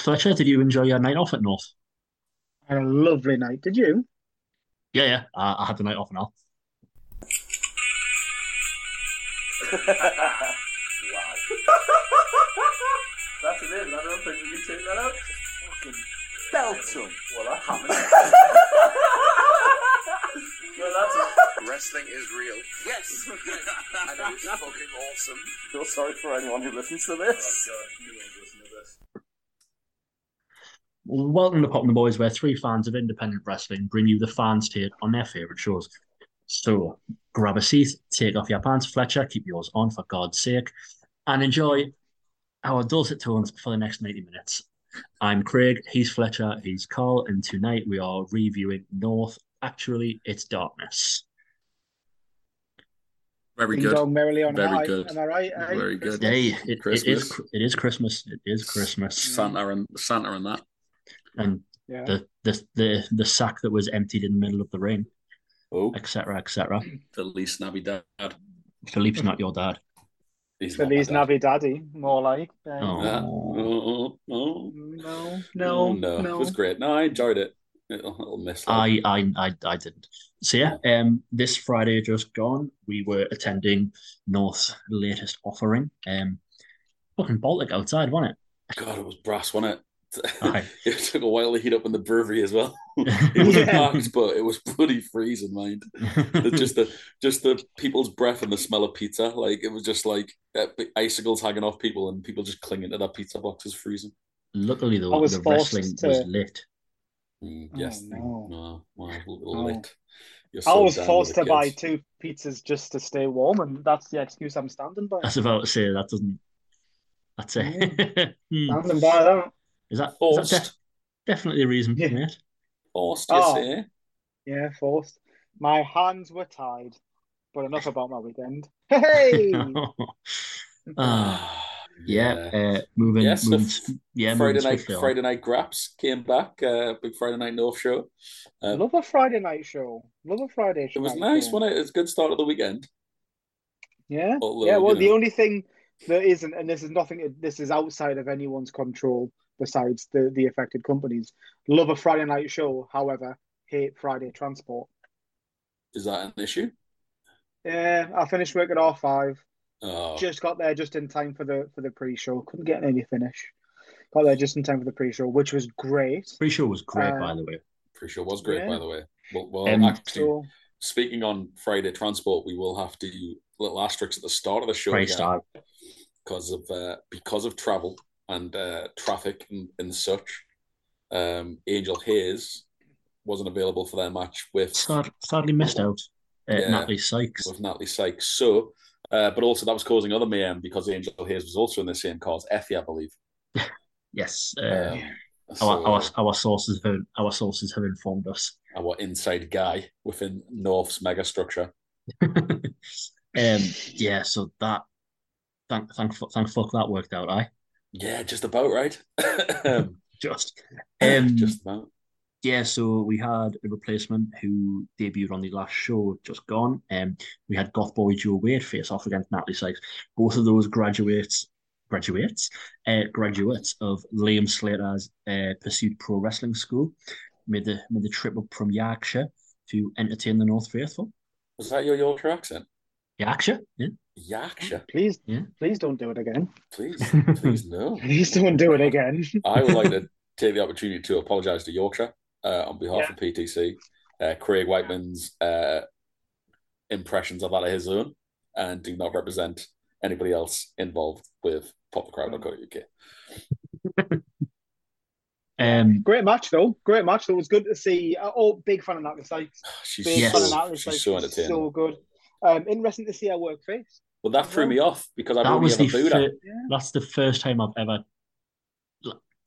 Fletcher, did you enjoy your night off at North? Had a lovely night. Did you? Yeah, yeah. I, I had the night off and all. wow. That's it. I don't think we can take that out. Fucking belt him. Well, that happened. no, that's it. Wrestling is real. Yes. and it was fucking awesome. Feel sorry for anyone who listens to this. Oh god, you won't listen to this. Welcome to Pop and the Boys, where three fans of independent wrestling bring you the fans' take on their favourite shows. So grab a seat, take off your pants, Fletcher, keep yours on for God's sake, and enjoy our dulcet tones for the next 90 minutes. I'm Craig, he's Fletcher, he's Carl, and tonight we are reviewing North. Actually, it's Darkness. Very good. dong merrily on Very high. good. Am I right? eh? Very good. Hey, it, it is Christmas. it is Christmas. It is Christmas. Santa and Santa and that. And Yeah. the, the the the sack that was emptied in the middle of the ring, Oh, etc., etc. Feliz Navidad. Philippe's not your dad. He's not Feliz my dad. Navidad, more like. eh? Oh. Yeah. Oh, oh, oh. No, Oh, no, no, no. It was great. No, I enjoyed it. Little, little miss. I, I, I, I didn't. So yeah, um, this Friday just gone, we were attending North's latest offering. Um, fucking Baltic outside, wasn't it? God, it was brass, wasn't it? Aye. it took a while to heat up in the brewery as well. It was it? packed, but it was bloody freezing, mind. Just the just the people's breath and the smell of pizza, like it was just like uh, icicles hanging off people and people just clinging to that pizza box is freezing. Luckily, though, was the forced wrestling to- was lit. Mm, Oh, yes, no. no, wow, No. lit. You're I was forced to the buy two pizzas just to stay warm, and that's the excuse I'm standing by. I was about to say that doesn't. That's it. Hmm. Standing by that. Is that Forced, def- definitely a reason, Yeah. mate? forced, you Oh. say? Yeah, forced. My hands were tied, but enough about my weekend. Hey! Ah, yeah, uh, moving, Yes, moving, f- s- yeah, Friday moving night, swiftly on. Friday night Graps came back. Uh, big Friday night North show. Uh, Love a Friday night show. Love a Friday show. it was nice, wasn't it? It was a good start of the weekend. Yeah. Although, yeah, well, the know. only thing that isn't, and this is nothing, this is outside of anyone's control besides the, the affected companies. Love a Friday night show, however, hate Friday transport. Is that an issue? Yeah, I finished work at R five. Oh, Just got there just in time for the for the pre-show. Couldn't get any finish. Got there just in time for the pre-show, which was great. Pre-show was great, Uh, by the way. Pre show was great, yeah. by the way. Well, well Um, actually, So speaking on Friday transport, we will have to little asterisks at the start of the show Praise again God. because of uh, because of travel and uh, traffic and, and such. Um, Angel Hayes wasn't available for their match with Sad, sadly missed out. Uh, Yeah. Natalie Sykes. with Natalie Sykes. So, uh, but also that was causing other mayhem because Angel Hayes was also in the same cause. Effie, I believe. Yes, uh, Um, our, so our our sources have our sources have informed us. our inside guy within North's mega structure. um, yeah, so that thank thank thank fuck that worked out. I Yeah, just about right. just um just about. yeah. So we had a replacement who debuted on the last show, just gone. Um, we had Goth Boy Joe Wade face off against Natalie Sykes. Both of those graduates, graduates, uh, graduates of Liam Slater's uh, Pursuit Pro Wrestling School, made the made the trip up from Yorkshire to entertain the North Faithful. Was that your Yorkshire accent? Yorkshire, yeah. Yorkshire, please, Yeah. please don't do it again. please, please no. Please don't do it again. I would like to take the opportunity to apologise to Yorkshire uh, on behalf Yeah. of PTC. Uh, Craig Whiteman's uh, impressions of that are his own and do not represent anybody else involved with popthecrowd.co.uk. Um, Great match though. Great match. though. It was good to see. Uh, oh, big fan of Natalie Sykes. She's, Big Yes. fan of so, Natalie she's Sykes. so She's entertaining. So good. Um, interesting to see her work face. Well, that threw me off because I've that only was ever the booed her. fir- that's the first time I've ever,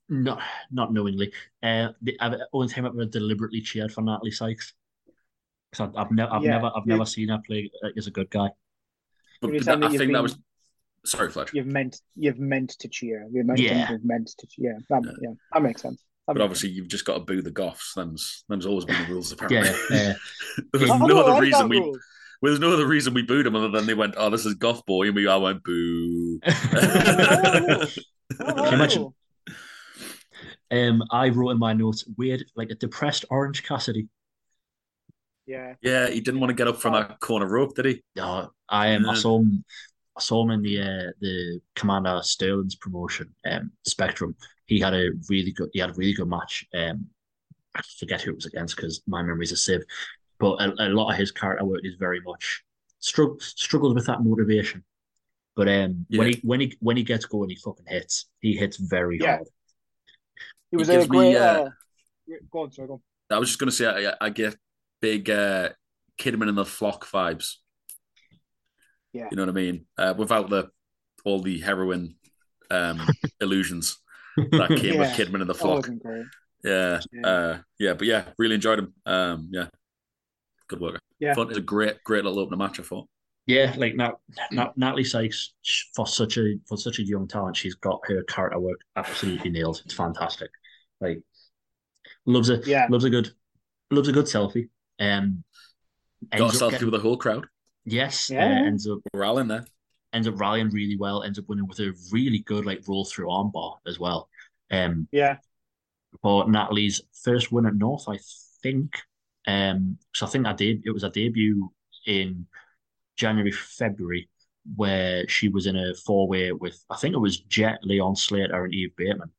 not not knowingly, uh, the I've, only time I've ever deliberately cheered for Natalie Sykes. Because I've, I've never, I've Yeah. never, I've never seen her play uh, as a good guy. But, Every but that- that I you've think that was. Sorry, Fletcher. You've meant you've meant to cheer. You've meant Yeah. you've meant to cheer. Yeah, that, yeah, that makes sense. But obviously, you've just got to boo the goths. Them's, them's always been the rules, apparently. Yeah, uh, there was Yeah. I no other reason that we. Rule. Well, there's no other reason we booed him other than they went, "Oh, this is goth boy," and we all went boo. Oh, Can you imagine? Um, I wrote in my notes weird, like a depressed Orange Cassidy. Yeah. Yeah, he didn't want to get up from that corner rope, did he? No, I am. I saw him. I saw him in the uh, the Commander Sterling's promotion, um, Spectrum. He had a really good. He had a really good match. Um, I forget who it was against because my memory's a sieve. But a, a lot of his character work is very much strugg- struggles with that motivation. But um, when he when he when he gets going, he fucking hits. He hits very Yeah. hard. He was gives a me, great. uh, uh, go on, sorry, go on. I was just going to say, I, I get big uh, Kidman and the Flock vibes. Yeah. You know what I mean? Uh, without the all the heroin um, illusions that came with Kidman and the Flock. Yeah, Yeah. uh, yeah, but yeah, really enjoyed him. Um, yeah, good work. Yeah. Fun. It's a great, great little opener match. I thought. Yeah, like Nat, Nat, Natalie Sykes for such a for such a young talent, she's got her character work absolutely nailed. It's fantastic. Like loves a Yeah. loves a good loves a good selfie. Um, Got ends a up selfie getting- with the whole crowd. yes, uh, Yeah. ends up We're all in there. ends up rallying really well. Ends up winning with a really good like roll through armbar as well. Um, Yeah. for Natalie's first win at North, I think. Um, so I think I did. It was a debut in January, February, where she was in a four way with I think it was Jet, Leon Slater, and Eve Bateman.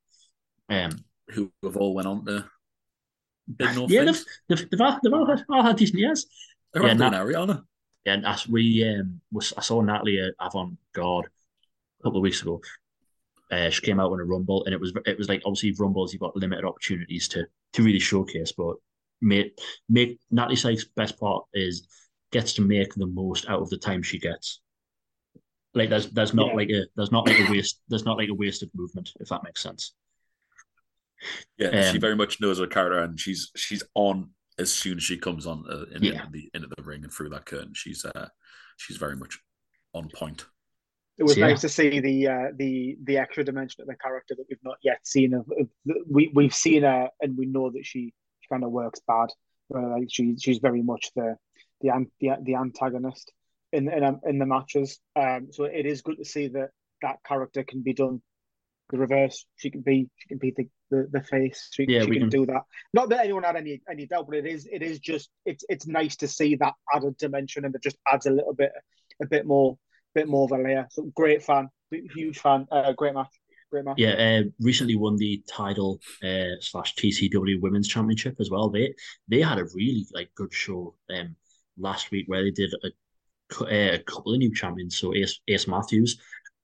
Um, Who have all went on to big North yeah, they've, they've, they've, all, they've all had, all had decent years. They're yeah, Nat- Ariana. And as we um, was, I saw Natalie at Avant Garde a couple of weeks ago. Uh, she came out in a rumble, and it was it was like obviously rumbles you've got limited opportunities to to really showcase, but make make Natalie Sykes' best part is gets to make the most out of the time she gets. Like there's there's not Yeah. like a there's not like a waste there's not like a wasted movement if that makes sense. Yeah, she Um, very much knows her character, and she's she's on as soon as she comes on uh, in, Yeah. into the into the ring and through that curtain. She's uh she's very much on point. It was So, yeah. nice to see the uh, the the extra dimension of the character that we've not yet seen. Of, of we we've seen her, and we know that she, she kind of works bad. Uh, like she she's very much the the the, the antagonist in in um, in the matches. Um, so it is good to see that that character can be done the reverse. She can be she can be the the, the face. She, Yeah, she we can, can- do that. Not that anyone had any any doubt, but it is it is just it's it's nice to see that added dimension, and it just adds a little bit a bit more bit more of a layer. So great fan, huge fan. Uh, great match, great match. Yeah, uh, recently won the title uh, slash TCW Women's Championship as well. They they had a really like good show um last week where they did a, uh, a couple of new champions. So Ace, Ace Matthews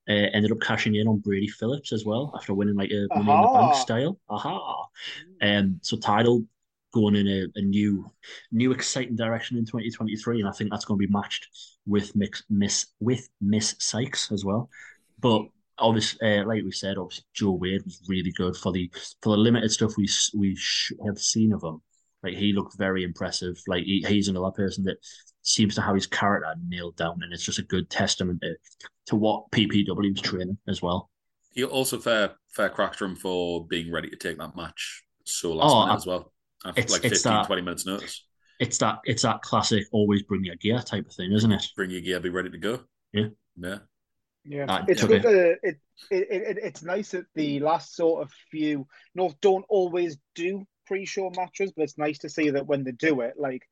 uh, ended up cashing in on Brady Phillips as well after winning like a Money in the Bank style. Aha! Um, so title going in a, a new new exciting direction in 2023, and I think that's going to be matched with Mix, Miss with Miss Sykes as well. But obviously, uh, like we said, obviously Joe Wade was really good for the for the limited stuff we we sh- have seen of him. Like he looked very impressive. Like he, he's another person that seems to have his character nailed down, and it's just a good testament to, to what PPW is training as well. He also fair fair crack to him for being ready to take that match so last Oh, minute I- as well. After it's- like it's 15, that- 20 minutes notice. It's that it's that classic always bring your gear type of thing, isn't it? Bring your gear, be ready to go. Yeah. Yeah. Yeah, Ah, it's okay. good. To, it, it it it's nice that the last sort of few North don't always do pre-show matches, but it's nice to see that when they do it, like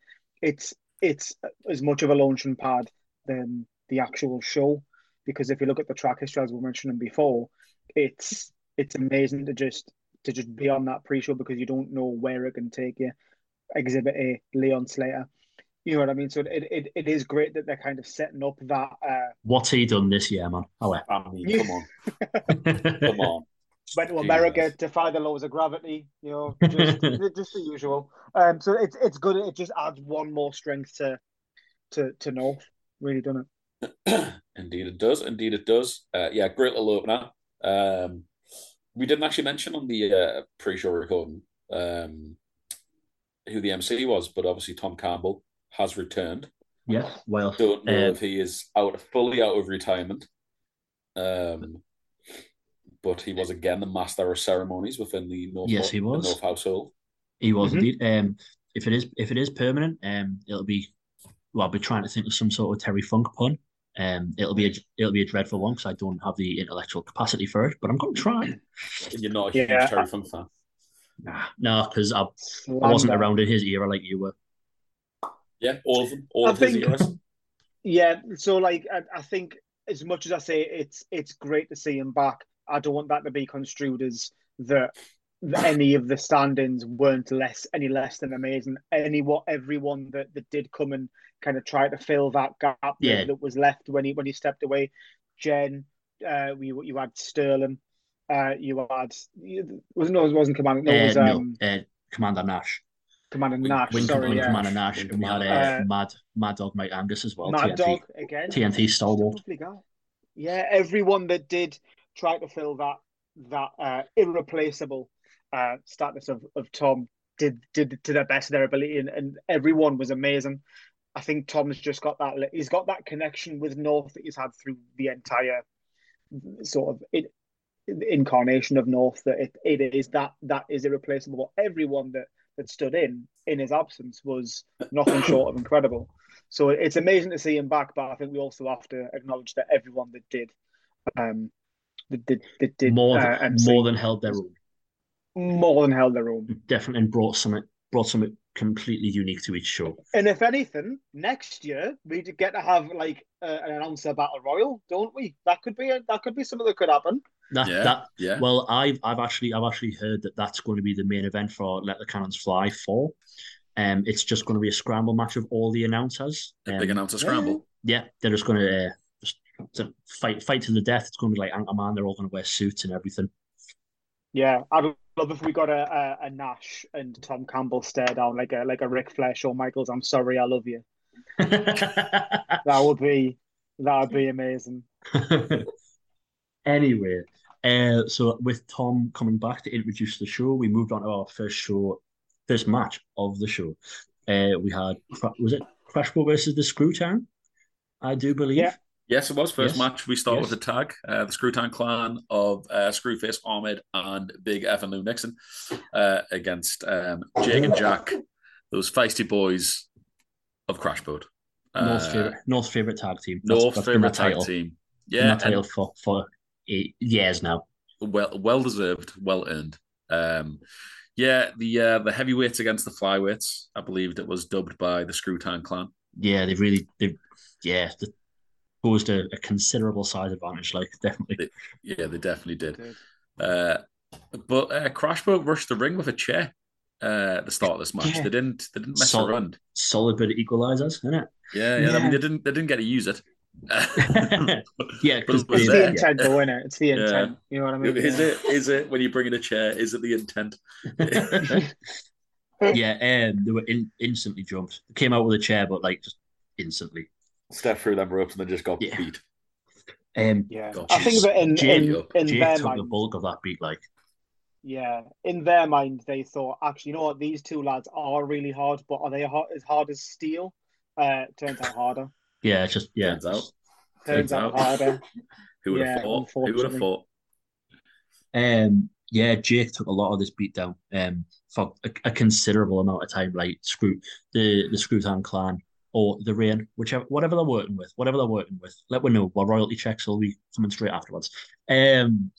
it's it's as much of a launching pad than the actual show. Because if you look at the track history, as we mentioned before, it's it's amazing to just to just be on that pre-show because you don't know where it can take you. Exhibit A, Leon Slater. You know what I mean? So it, it, it is great that they're kind of setting up that uh, What's he done this year, man? Oh, I mean, Yeah. come on. Come on. went to Jesus. America, defy the laws of gravity, you know, just, just the usual. Um, so it's it's good. It just adds one more strength to to to North. Really done it. Indeed, it does. Indeed, it does. Uh, yeah, great little opener. Um, we didn't actually mention on the uh, pre-show recording um, who the MC was, but obviously Tom Campbell has returned. yeah, well, Don't know uh, if he is out fully out of retirement. Um, but he was again the master of ceremonies within the North, Yes, he was. North household. he was Mhm. indeed. Um, if it is if it is permanent, um, it'll be. Well, I'll be trying to think of some sort of Terry Funk pun. Um, it'll be a it'll be a dreadful one because I don't have the intellectual capacity for it, but I'm going to try. You're not a huge Yeah. Terry Funk fan. Nah, no, because I, I wasn't around in his era like you were. Yeah, all of them, all I of his think- eras. Yeah, so like I, I think as much as I say it's it's great to see him back, I don't want that to be construed as that that any of the stand-ins weren't less any less than amazing. Any what everyone that, that did come and kind of try to fill that gap that- Yeah. that, was left when he when he stepped away. Jen, uh, you you had Sterling, uh, you had you, was no, it wasn't Commander, no, it Uh, was no, um, uh, Commander Nash. Commander Nash. Wing, sorry, Wing yeah. Commander Nash. And we had uh, Mad Mad Dog Mike Angus as well. Mad TNT. Dog again. TNT stalwart. Yeah, everyone that did try to fill that that uh, irreplaceable uh, status of, of Tom did did to their best of their ability, and, and everyone was amazing. I think Tom's just got that. He's got that connection with North that he's had through the entire sort of it, incarnation of North. That it, it is that that is irreplaceable. Everyone that that stood in in his absence was nothing short of incredible. So it's amazing to see him back, but I think we also have to acknowledge that everyone that did, um, that did, that did more, uh, than, MC more than held their own. more than held their own. Definitely and brought something brought something completely unique to each show. And if anything, next year we get to have like uh, an announcer battle royal, don't we? That could be a, that could be something that could happen. That Yeah, that yeah. well, I've I've actually I've actually heard that that's going to be the main event for Let the Cannons Fly four. Um, it's just going to be a scramble match of all the announcers. A Um, big announcer scramble. Yeah, they're just going to uh, just to fight fight to the death. It's going to be like Anchorman. They're all going to wear suits and everything. Yeah, I'd love if we got a, a, a Nash and Tom Campbell stare down like a like a Ric Flair, Shawn Michaels. I'm sorry, I love you. That would be that would be amazing. anyway, uh, so with Tom coming back to introduce the show, we moved on to our first show, first match of the show. Uh, we had was it Crashboat versus the Screwtown? I do believe. Yeah. Yes, it was first Yes. match. We start Yes. with the tag, uh, the Screwtown clan of uh, Screwface Ahmed and Big F and Lou Nixon uh, against um, Jake and Jack, those feisty boys of Crashboat. Boat. North's Uh, favorite, North's favorite tag team. That's- North's that's favorite tag title. team. Been Yeah, the title for for eight years now. well, well deserved, well earned. Um, yeah, the uh, the heavyweights against the flyweights. I believed it was dubbed by the Screwtown clan. Yeah, they've really, they yeah, the, posed a, a considerable size advantage. Like definitely. Yeah, they definitely did. Did. Uh, but uh, Crashboat rushed the ring with a chair uh, at the start of this match. Yeah. They didn't. They didn't mess Solid. around. Solid bit of equalizers, isn't it? Yeah, yeah. I mean, they didn't. They didn't get to use it. Yeah, But it 'cause It's the intent, though, isn't it? It's the Yeah. intent. You know what I mean? Is Yeah. it? Is it when you bring in a chair? Is it the intent? yeah, um, they were in, instantly jumped. Came out with a chair, but like just instantly. Step through them ropes and then just got Yeah. beat. Um, Yeah, God, I think that in Jake- in, in Jake their took the bulk of that beat. Like, yeah, in their mind, they thought, actually, you know what? These two lads are really hard, but are they hard, as hard as steel? Uh, turns out harder. Yeah, it's just yeah. Turns out. Turns Turns out out. harder. Who would Yeah, have thought? Who would have thought? Um, yeah, Jake took a lot of this beat down um, for a, a considerable amount of time. Like screw the the Screwtown clan or the Rain, whichever whatever they're working with, whatever they're working with. Let me know. Well, royalty checks will be coming straight afterwards. Um,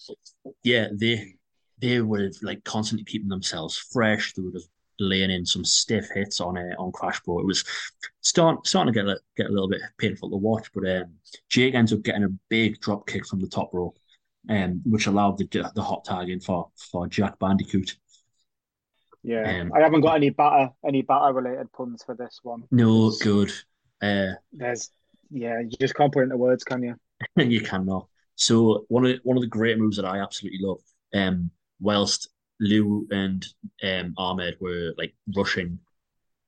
yeah, they they were like constantly keeping themselves fresh. They were just laying in some stiff hits on uh, on Crashboat. It was start, starting to get a, get a little bit painful to watch, but um, Jake ends up getting a big drop kick from the top rope um, which allowed the the hot tag in for for Jack Bandicoot. Yeah, Um, I haven't got any batter any batter related puns for this one. No good. Uh, There's yeah, you just can't put it into words, can you? you cannot. So one of one of the great moves that I absolutely love, um, whilst Lou and um Ahmed were like rushing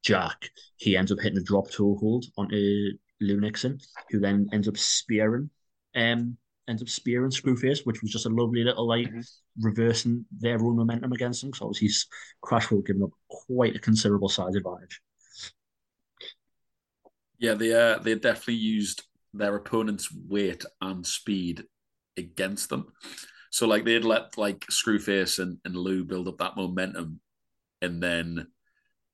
Jack, he ends up hitting a drop toe hold onto Lou Nixon, who then ends up spearing, um, ends up spearing Screwface, which was just a lovely little like Mhm. reversing their own momentum against him. So obviously, s- Crashful giving up quite a considerable size advantage. Yeah, they uh, they definitely used their opponent's weight and speed against them. So like they'd let like Screwface and, and Lou build up that momentum and then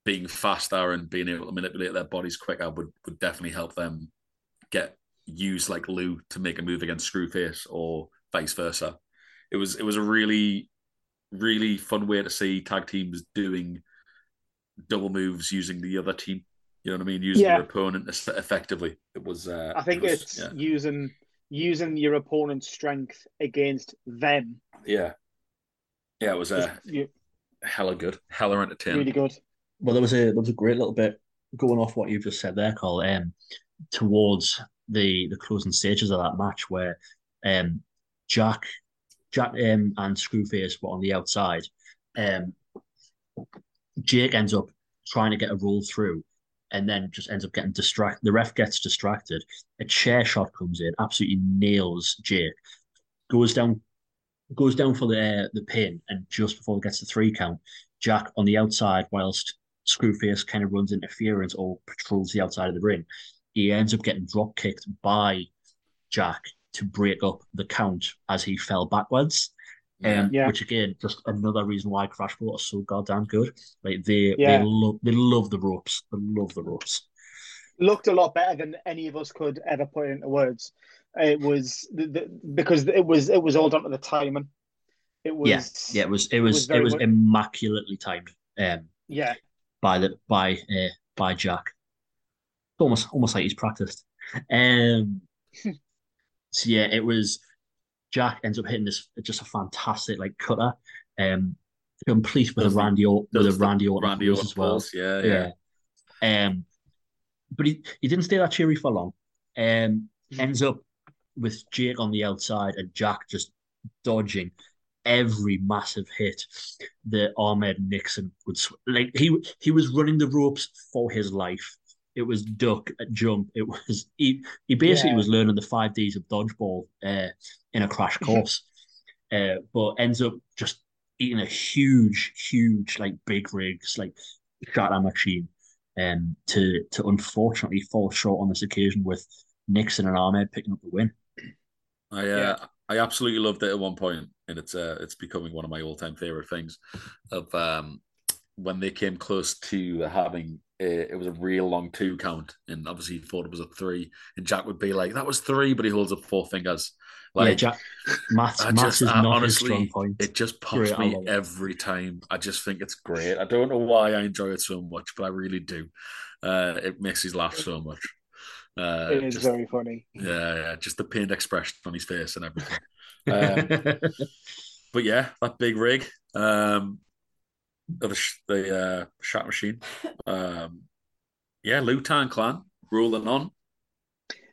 being faster and being able to manipulate their bodies quicker would, would definitely help them get used like Lou to make a move against Screwface or vice versa. It was it was a really really fun way to see tag teams doing double moves using the other team. You know what I mean? Using Yeah. their opponent effectively. It was. Uh, I think it was- it's yeah. using using your opponent's strength against them. yeah, yeah. It was uh, you- hella good, hella entertaining. really good. Well, there was a there was a great little bit going off what you've just said there, Carl. Um, towards the the closing stages of that match where um Jack Jack um and Screwface were on the outside. Um, Jake ends up trying to get a roll through, and then just ends up getting distracted. The ref gets distracted. A chair shot comes in, absolutely nails Jake. Goes down, goes down for the uh, the pin, and just before it gets the three count, Jack on the outside, whilst Screwface kind of runs interference or patrols the outside of the ring. He ends up getting drop kicked by Jack to break up the count as he fell backwards. Um, Yeah. which again, just another reason why Crashbot are so goddamn good. Like they, Yeah. they love, they love the ropes. They love the ropes. Looked a lot better than any of us could ever put into words. It was the, the, because it was it was all done to the timing. It was Yeah, yeah, it was, it was, was it was immaculately timed. Um, yeah. by the by uh, by Jack. Almost almost like he's practiced. Um so yeah, it was Jack ends up hitting this just a fantastic like cutter. Um complete with Does a Randy O- with a Randy Orton Randy Orton as well. pose, Yeah, yeah. Yeah. Um but he, he didn't stay that cheery for long. Um ends up with Jake on the outside and Jack just dodging every massive hit that Ahmed Nixon would sw- like. He he was running the ropes for his life. It was duck, at jump. It was he. He basically Yeah. was learning the five Ds of dodgeball uh, in a crash course, uh, but ends up just eating a huge, huge like big rigs like shatter machine, um, to to unfortunately fall short on this occasion with Nixon and Ahmed picking up the win. I uh, Yeah. I absolutely loved it at one point, and it's uh, it's becoming one of my all time favorite things. Of um, when they came close to having a, it was a real long two count, and obviously he thought it was a three, and Jack would be like, "That was three, but he holds up four fingers. Like yeah, Jack, maths, I maths just- is I- not his honestly, strong point. it just pops I me every time. I just think it's great. I don't know why I enjoy it so much, but I really do. Uh, it makes us laugh so much. Uh, It is just- very funny. yeah, yeah, just the pained expression on his face and everything. Um, but yeah, that big rig, um, of the the uh, shot machine, um, yeah, Lutan clan ruling on,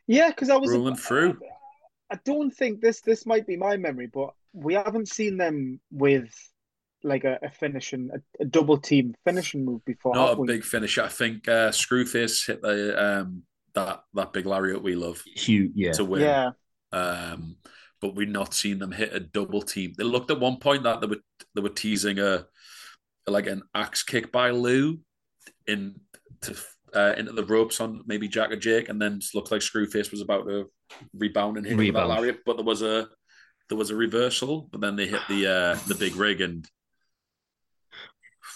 Yeah, because I was rolling through. I don't think this this might be my memory, but we haven't seen them with like a, a finishing a, a double team finishing move before. Not a we? big finish. I think uh, Screwface hit the um, that that big lariat we love Hugh, yeah. to win. Yeah, Um, but we've not seen them hit a double team. They looked at one point that they were they were teasing a like an axe kick by Lou in to uh, into the ropes on maybe Jack or Jake, and then looked like Screwface was about to rebound and hit with that lariat, but there was a there was a reversal, but then they hit the uh, the big rig and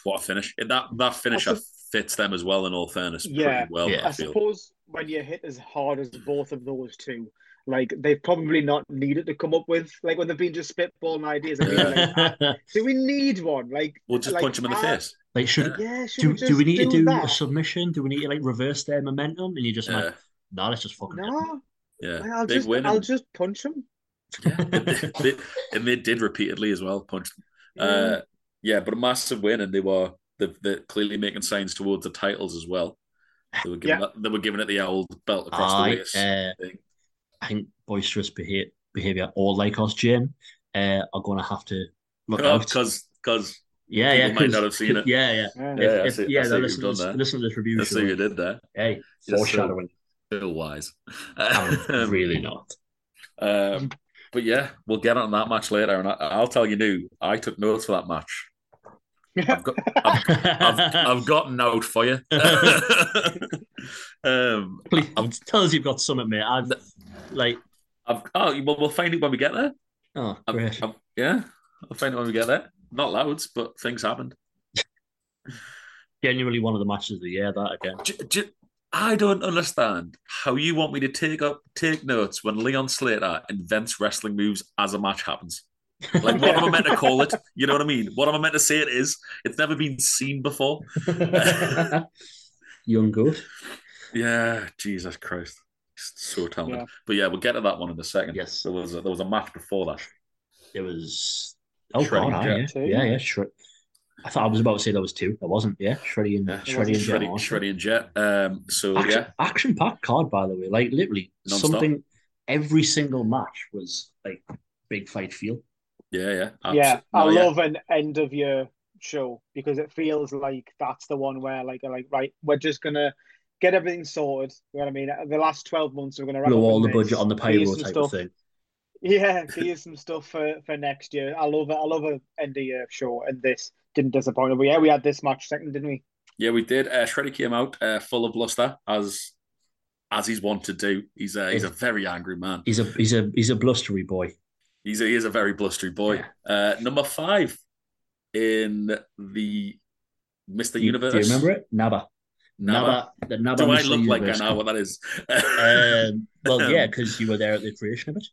what a finish! That that finisher fits them as well. In all fairness, Yeah. pretty well. Yeah. I I suppose when you hit as hard as both of those two, like they've probably not needed to come up with like when they've been just spitballing ideas. and like, "Ah, do we need one? Like We'll just like, punch him in the ah, face. like, should Yeah, should do, we just do we need to do that? a submission? Do we need to like reverse their momentum? And you just Yeah, like, nah, let's just fucking hit them. No, yeah. I'll Big just win. I'll and- just punch him. Yeah, they, they- and they did repeatedly as well. Punched. Uh, yeah, but a massive win, and they were they they're clearly making signs towards the titles as well. They were giving Yeah. it, they were giving it the old belt across the I, waist. uh, thing. I think boisterous behavior, behavior or Lykos Gym uh, are going to have to look out. because because Yeah, yeah. might 'cause- not have seen it. Yeah, yeah. Yeah. Yeah, If- see- if- I yeah, see they'll listen, you've to done this, listen to this review. that's what you did there. Hey, Just so- foreshadowing. Still wise. I'm Um, really not. um, but yeah, we'll get on that match later, and I, I'll tell you new. I took notes for that match. I've got I've, I've, I've got note for you. um, Please tell us you've got something, mate. I've like, I've oh well, we'll find it when we get there. oh, great. I've- yeah, I'll find it when we get there. Not loads, but things happened. Genuinely one of the matches of the year. That again. I don't understand how you want me to take up take notes when Leon Slater invents wrestling moves as a match happens. Like, what am I meant to call it? You know what I mean? What am I meant to say it is? It's never been seen before. Young goat. Yeah, Jesus Christ. So talented. Yeah. But yeah, we'll get to that one in a second. Yes. There was a, there was a match before that. It was. Oh Shreddy god, and aye, yeah, yeah, yeah. Shred... I thought I was about to say there was two. There wasn't. Yeah, Shreddy and Yeah, Shreddy and Jet. Shreddy, Marshall. Shreddy and Jet. Um, so Action, yeah, action packed card, by the way. Like literally Non-stop. something. Every single match was like big fight feel. Yeah, yeah. yeah, I no, yeah. love an end of year show because it feels like that's the one where like like right, we're just gonna get everything sorted. You know what I mean? The last twelve months we're gonna wrap Blow all the this, budget on the give you payroll some type stuff. of thing. Yeah, give you some stuff for for next year. I love it. I love an end of year show, and this didn't disappoint. But yeah, we had this match second, didn't we? Yeah, we did. Uh, Shreddy came out uh, full of bluster as as he's wont to do. He's a he's a very angry man. He's a he's a he's a blustery boy. He's a, he is a very blustery boy. Uh, number five in the Mister Do you, Universe. do you remember it? Naba. Naba. Naba. The Naba. Do I Mr. look like I know what that is? Um, well, yeah, because you were there at the creation of it.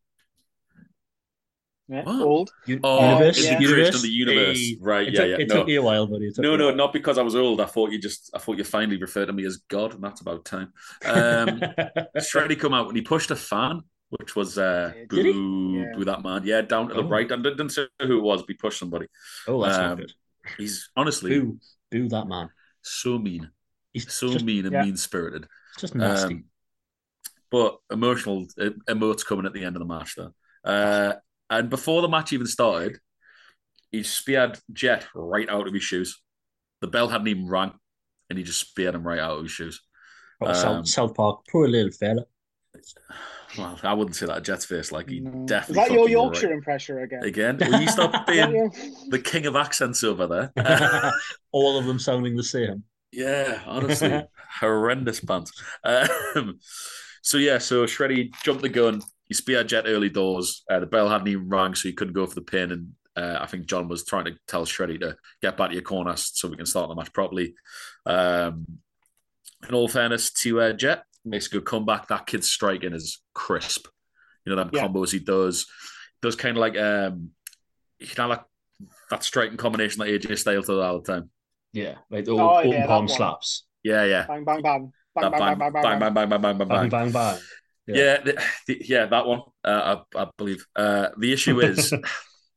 Yeah, What? old. U- oh, universe, it's yeah. the creation of the universe. Hey, right? It, yeah, took, yeah. it no. took me a while, buddy. It took No, me no, not because I was old. I thought you just, I thought you finally referred to me as God, and that's about time. Um, Shreddy come out and he pushed a fan, which was uh, Did booed Yeah. with that man. Yeah, down to the Oh. right. I didn't say who it was, but he pushed somebody. oh, that's Um, not good. He's honestly Boo, boo that man. so mean, He's so just, mean and yeah. mean spirited. just nasty. Um, but emotional uh, emotes coming at the end of the match though. Uh, and before the match even started, he speared Jet right out of his shoes. The bell hadn't even rang, and he just speared him right out of his shoes. Oh, um, South, South Park, poor little fella. Well, I wouldn't say that at Jet's face. Like he No. definitely. Is that your Yorkshire right. impression again? again? Will you stop being the king of accents over there? All of them sounding the same. Yeah, honestly, horrendous pants. Um, so yeah, so Shreddy jumped the gun. He speared Jet early doors. Uh, the bell hadn't even rang, so he couldn't go for the pin. And uh, I think John was trying to tell Shreddy to get back to your corner so we can start the match properly. Um, in all fairness to uh, Jet, makes a good comeback. That kid's striking is crisp. You know them Yeah. combos he does. Does kind of like um, you know like that striking combination that AJ Styles does all the time. Yeah, like Oh, oh, open yeah, palm one. slaps. Yeah, yeah. Bang, bang, bang. Bang, bang, bang, bang, bang, bang, bang, bang, bang, bang, Bang, bang. bang, bang. Yeah, the, the, yeah, that one. Uh, I, I believe. Uh, the issue is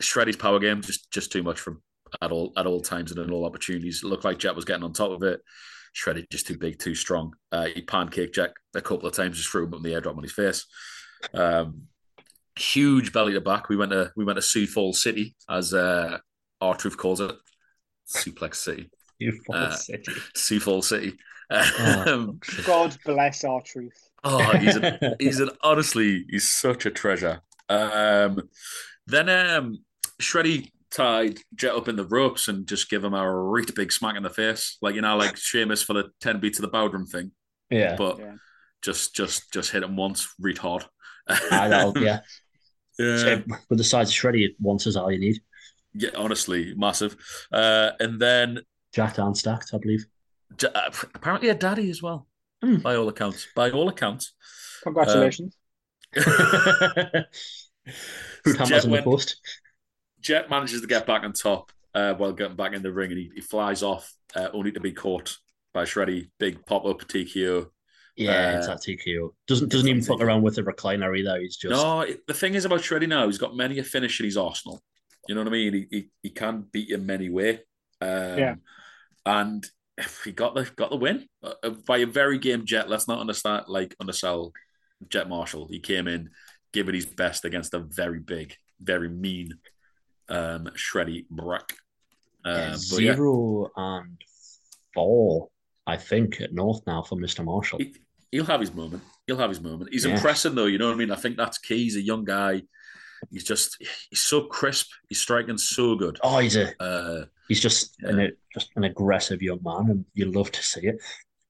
Shreddy's power game just just too much from at all at all times and in all opportunities. It looked like Jet was getting on top of it. Shreddy just too big, too strong. Uh, he pancaked Jack a couple of times, just threw him up in the air, airdrop on his face. Um, huge belly to back. We went to we went to Sioux Falls City, as uh, R-Truth calls it, Suplex City, You Uh, city. Sioux Falls City. Oh, Um, God bless R-Truth. oh, he's an he's an honestly, he's such a treasure. Um, then um, Shreddy tied Jet up in the ropes and just give him a right big smack in the face, like you know, like Sheamus for the ten beats of the Bodhrán thing, yeah. but Yeah. just just just hit him once, read hard. Aye, that'll- yeah. yeah, So, with the size of Shreddy, once is all you need. yeah, honestly, massive. Uh, and then Jack and stacked, I believe. J- uh, apparently a daddy as well, Hmm. by all accounts. By all accounts. Congratulations. Who'd Jet in the went- post? Jet manages to get back on top uh, while getting back in the ring, and he, he flies off, uh, only to be caught by Shreddy. Big pop up TKO. Yeah, Uh, it's that TKO. Doesn't doesn't even fuck around with the recliner either. He's just No, the thing is about Shreddy now, he's got many a finish in his arsenal. You know what I mean? He he, he can beat him many way. Um, Yeah. And he got the got the win uh, uh, by a very game Jet. Let's not understand like undersell Jet Marshall. He came in, giving his best against a very big, very mean um, Shreddy Brack. Uh, but yeah, zero and four, I think, at North now for Mr. Marshall. he, he'll have his moment. He'll have his moment. He's Yeah. impressive though. You know what I mean? I think that's key. He's a young guy. He's just he's so crisp. He's striking so good. Oh, he's a Uh, he's just Yeah. an just an aggressive young man, and you love to see it.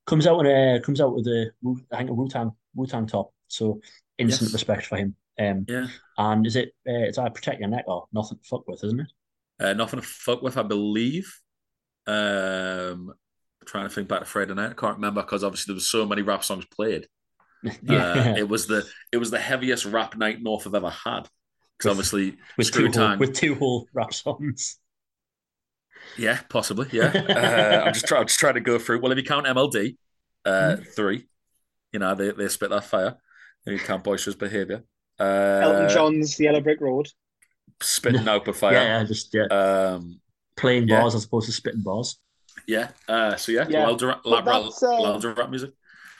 Comes out with a comes out with a I think a Wu Tang Wu Tang top, so instant Yes. respect for him. Um, yeah, and is it uh, it's either protect your neck or nothing to fuck with, isn't it? uh, nothing to fuck with, I believe. Um, trying to think back to Friday night, I can't remember because obviously there was so many rap songs played. Uh, it was the it was the heaviest rap night North have ever had. Because obviously, with two whole, with two whole rap songs. yeah, possibly, yeah. Uh, I'm just trying, just trying to go through. Well, if you count MLD, uh, Hmm. three, you know, they they spit that fire. If you count boisterous behaviour, uh, Elton John's The Yellow Brick Road. spitting out the fire. Yeah, yeah, just yeah, Um, playing yeah. bars as opposed to spitting bars. yeah. Uh, so yeah, Yeah. louder, But louder, that's, uh, louder rap music.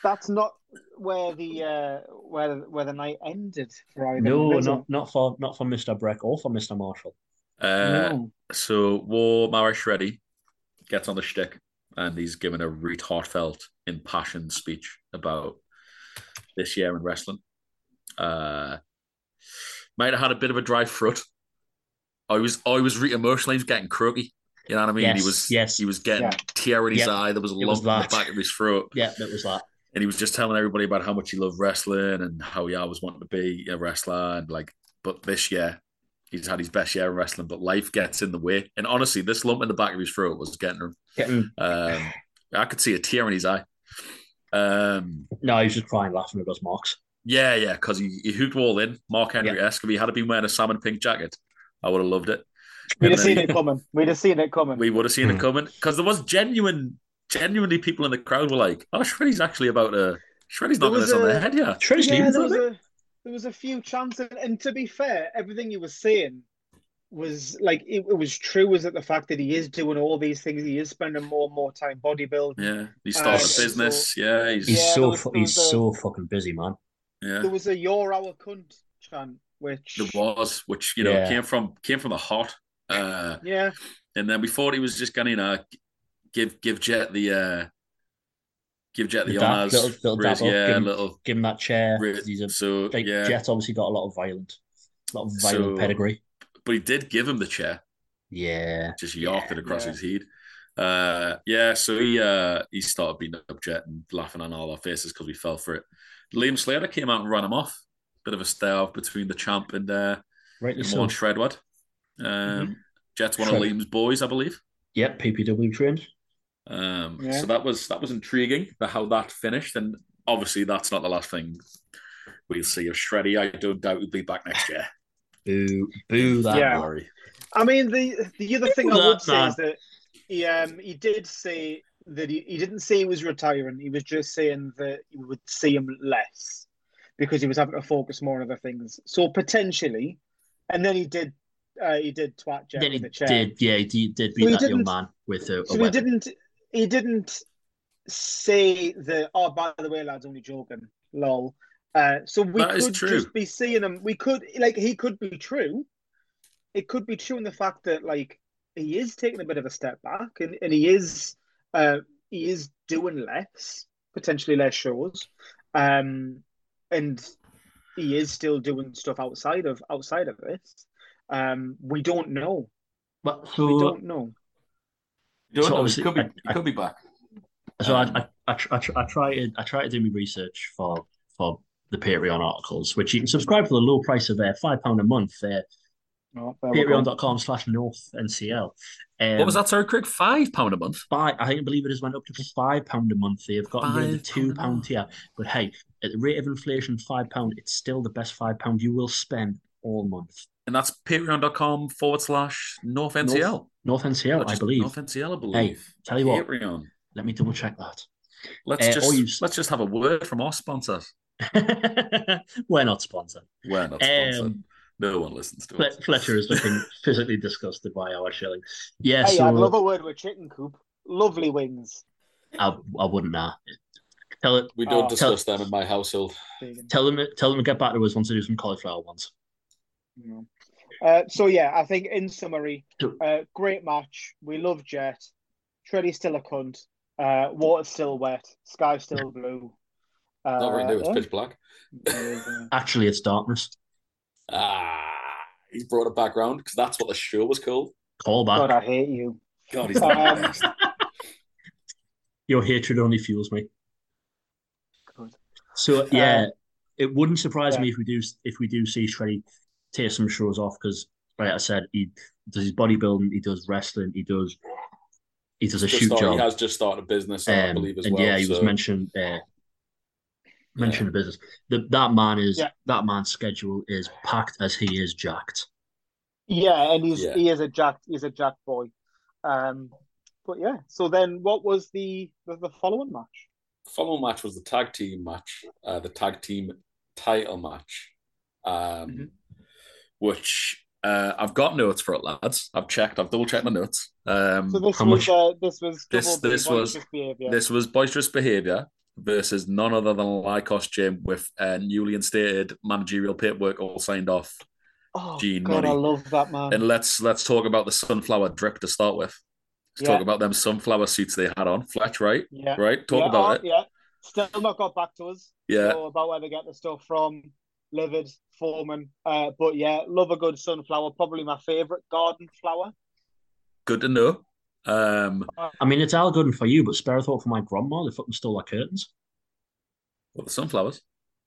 That's not where the uh, where where the night ended for either. No, not not for not for Mr. Breck or for Mr. Marshall. Uh, no. So War Mara Shreddy gets on the shtick and he's given a really heartfelt, impassioned speech about this year in wrestling. Uh, might have had a bit of a dry throat. I was I was really emotional. He was getting croaky. You know what I mean? he was yes. he was getting Yeah. tear in his Yeah, eye. There was a it lump was in the back of his throat. Yeah, that was that. And he was just telling everybody about how much he loved wrestling and how he always wanted to be a wrestler. And like, but this year, he's had his best year in wrestling, but life gets in the way. And honestly, this lump in the back of his throat was getting him. Getting Um, I could see a tear in his eye. Um, no, he was just crying, laughing at those marks. Yeah, yeah, because he, he hooked all in. Mark Henry esque. If he had been wearing a salmon pink jacket, I would have loved it. We'd have seen it coming. We'd have seen it coming. we would have seen Hmm. it coming because there was genuine, genuinely people in the crowd were like, "Oh, Shreddy's actually about to. Shreddy's There knocking was this on the a- head, yeah." Shreddy's yeah, there was a there was a few chances, and to be fair, everything he was saying was like it, it was true. Was it the fact that he is doing all these things? He is spending more and more time bodybuilding. Yeah, he started Uh, a business. yeah, he's He's Yeah, so was- he's was a- so fucking busy, man. Yeah. There was a "You're our cunt" chant, which There was, which you know Yeah. came from came from the hot. Uh, yeah, and then we thought he was just going to you know, give give Jet the uh, give Jet the, The dab- honors, little- little raise- yeah, give him- little. Give him that chair. ra- He's a so like, yeah, Jet obviously got a lot of violent, a lot of violent So- pedigree. but he did give him the chair, Yeah, just yarked it across Yeah. his head. Uh, yeah, so he uh, he started beating up Jet and laughing on all our faces because we fell for it. Liam Slater came out and ran him off. Bit of a stare between the champ and uh, rightly and so. Morn Shredwood. Um, Jet's one of Mm-hmm. Liam's boys, I believe. Yep, PPW trained. Um, Yeah. So that was that was intriguing the how that finished, and obviously that's not the last thing we'll see of Shreddy. I don't doubt he'll be back next year. Boo, boo that. Yeah. Don't worry. I mean the the other thing I would say man. is that he um he did say that he, he didn't say he was retiring. He was just saying that you would see him less because he was having to focus more on other things. So potentially, and then he did uh, he did twat Jet Then he the chair. did, yeah, he did, did beat So he that young didn't- man with a, a So he didn't he didn't say that oh by the way lads only joking lol. Uh, so we That is could just be seeing him. We could like he could be true. It could be true in the fact that like he is taking a bit of a step back and, and he is uh he is doing less, potentially less shows. Um and he is still doing stuff outside of outside of this. Um we don't know. But so We don't know. Don't So know, he could be, I- he could be back. so Um, I, I, I, tr- I, tr- I try to, I try to do my research for for the Patreon articles, which you can subscribe for the low price of uh, five pound a month. Uh, Oh, there we go. Patreon.com slash North NCL. Um, what was that, sorry, Craig? Five pound a month. Five, I think I believe it has went up to five pound a month. They've gotten rid of the two pound a pound month. tier, but hey, at the rate of inflation, five pound, it's still the best five pound you will spend all month. And that's patreon.com forward slash North NCL. North NCL, I believe. North NCL, I believe. Hey, tell you what. Patreon. Let me double check that. Let's Uh, just you- let's just have a word from our sponsors. We're not sponsored. We're not sponsored. Um, no one listens to Fle- us. Fletcher is looking physically disgusted by our shilling. Yeah, Hey, so I'd love a word with chicken coop. Lovely wings. I, I wouldn't nah. Tell it. We don't Oh. discuss them in my household. Tell them. Tell them to get back to us once they do some cauliflower ones. No. Uh, so yeah, I think in summary, uh, great match. We love Jet. Shreddy's still a cunt. Uh, water's still wet. Sky's still blue. Uh, Not right now, it's pitch black. Amazing. Actually, it's darkness. Ah, he's brought it back round because that's what the show was called. Call back. God, I hate you. God, he's the Um, best. Your hatred only fuels me. Good. So yeah, Uh, it wouldn't surprise yeah. me if we do if we do see Shreddy take some shows off because, like I said, he does his bodybuilding, he does wrestling, he does he does a Just shoot started- job. He has just started a business, I Um, believe, as and well. yeah, he was mentioned. Uh, mention the business. The, that man is Yeah. that man's schedule is packed as he is jacked. Yeah, and he's Yeah. he is a jack he's a jack boy. Um, but yeah. So then, what was the the, the following match? following match was the tag team match, uh, the tag team title match, um, Mhm. which uh, I've got notes for it, lads. I've checked. I've double checked my notes. Um, So this was much- uh, this was This- this was- behavior. This was boisterous behaviour versus none other than Lykos Gym with uh, newly instated managerial paperwork all signed off. oh Gene God, I love that man. And let's let's talk about the sunflower drip to start with. Let's Yeah. talk about them sunflower suits they had on. Fletch, right? yeah, Right? Talk yeah, about oh, it. Yeah, still not got back to us. Yeah. So about where they get the stuff from. Livid, Foreman. Uh, but yeah, love a good sunflower. Probably my favorite garden flower. Good to know. Um, I mean, it's all good and for you, but spare a thought for my grandma. They fucking stole our curtains. well, the sunflowers.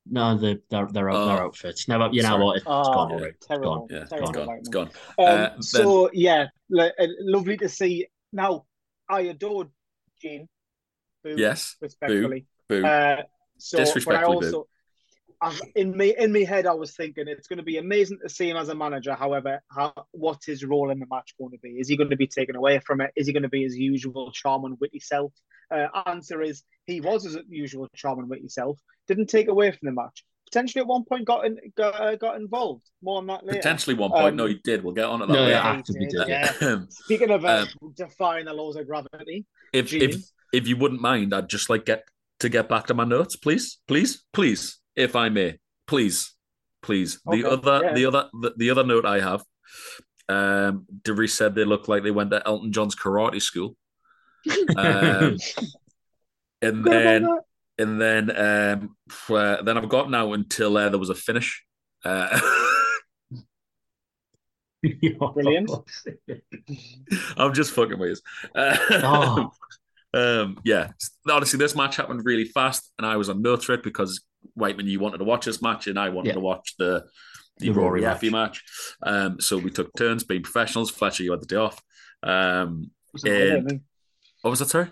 No, they, they're they're out, Oh. their outfits. Never, you know Sorry. what? It's Ah, gone yeah. already. Terrible. Yeah, it's terrible gone. It's gone. Um, Uh, then- so yeah, lo- uh, lovely to see. Now, I adored Gene. Boo, Yes. respectfully. Boo. Uh, so, but I Disrespectfully, boo. Also, I've, in me in my head, I was thinking it's going to be amazing to see him as a manager. However, how, what's his role in the match going to be? Is he going to be taken away from it? Is he going to be his usual charm and witty self? Uh, answer is he was his usual charm and witty self. Didn't take away from the match. Potentially at one point got in, got, uh, got involved. More on that later. Potentially one point. Um, no, he did. We'll get on to that No, later. yeah, he did, did, yeah. Speaking of uh, defying the laws of gravity, if Gene. if if you wouldn't mind, I'd just like get to get back to my notes, please, please, please, if I may, please, please. The other yeah. the other the, the other note I have, um, DeReiss said they look like they went to Elton John's karate school, um, and then and then um, uh, then I've got now until uh, there was a finish. Uh, Brilliant. I'm just fucking with you. Uh, oh, Um, yeah, honestly, this match happened really fast, and I was on no threat because Whiteman, you wanted to watch this match, and I wanted Yeah. to watch the the, The Rory Rory match. Match. Um, so we took turns being professionals. Fletcher, you had the day off. Um, was and- what was that, sorry?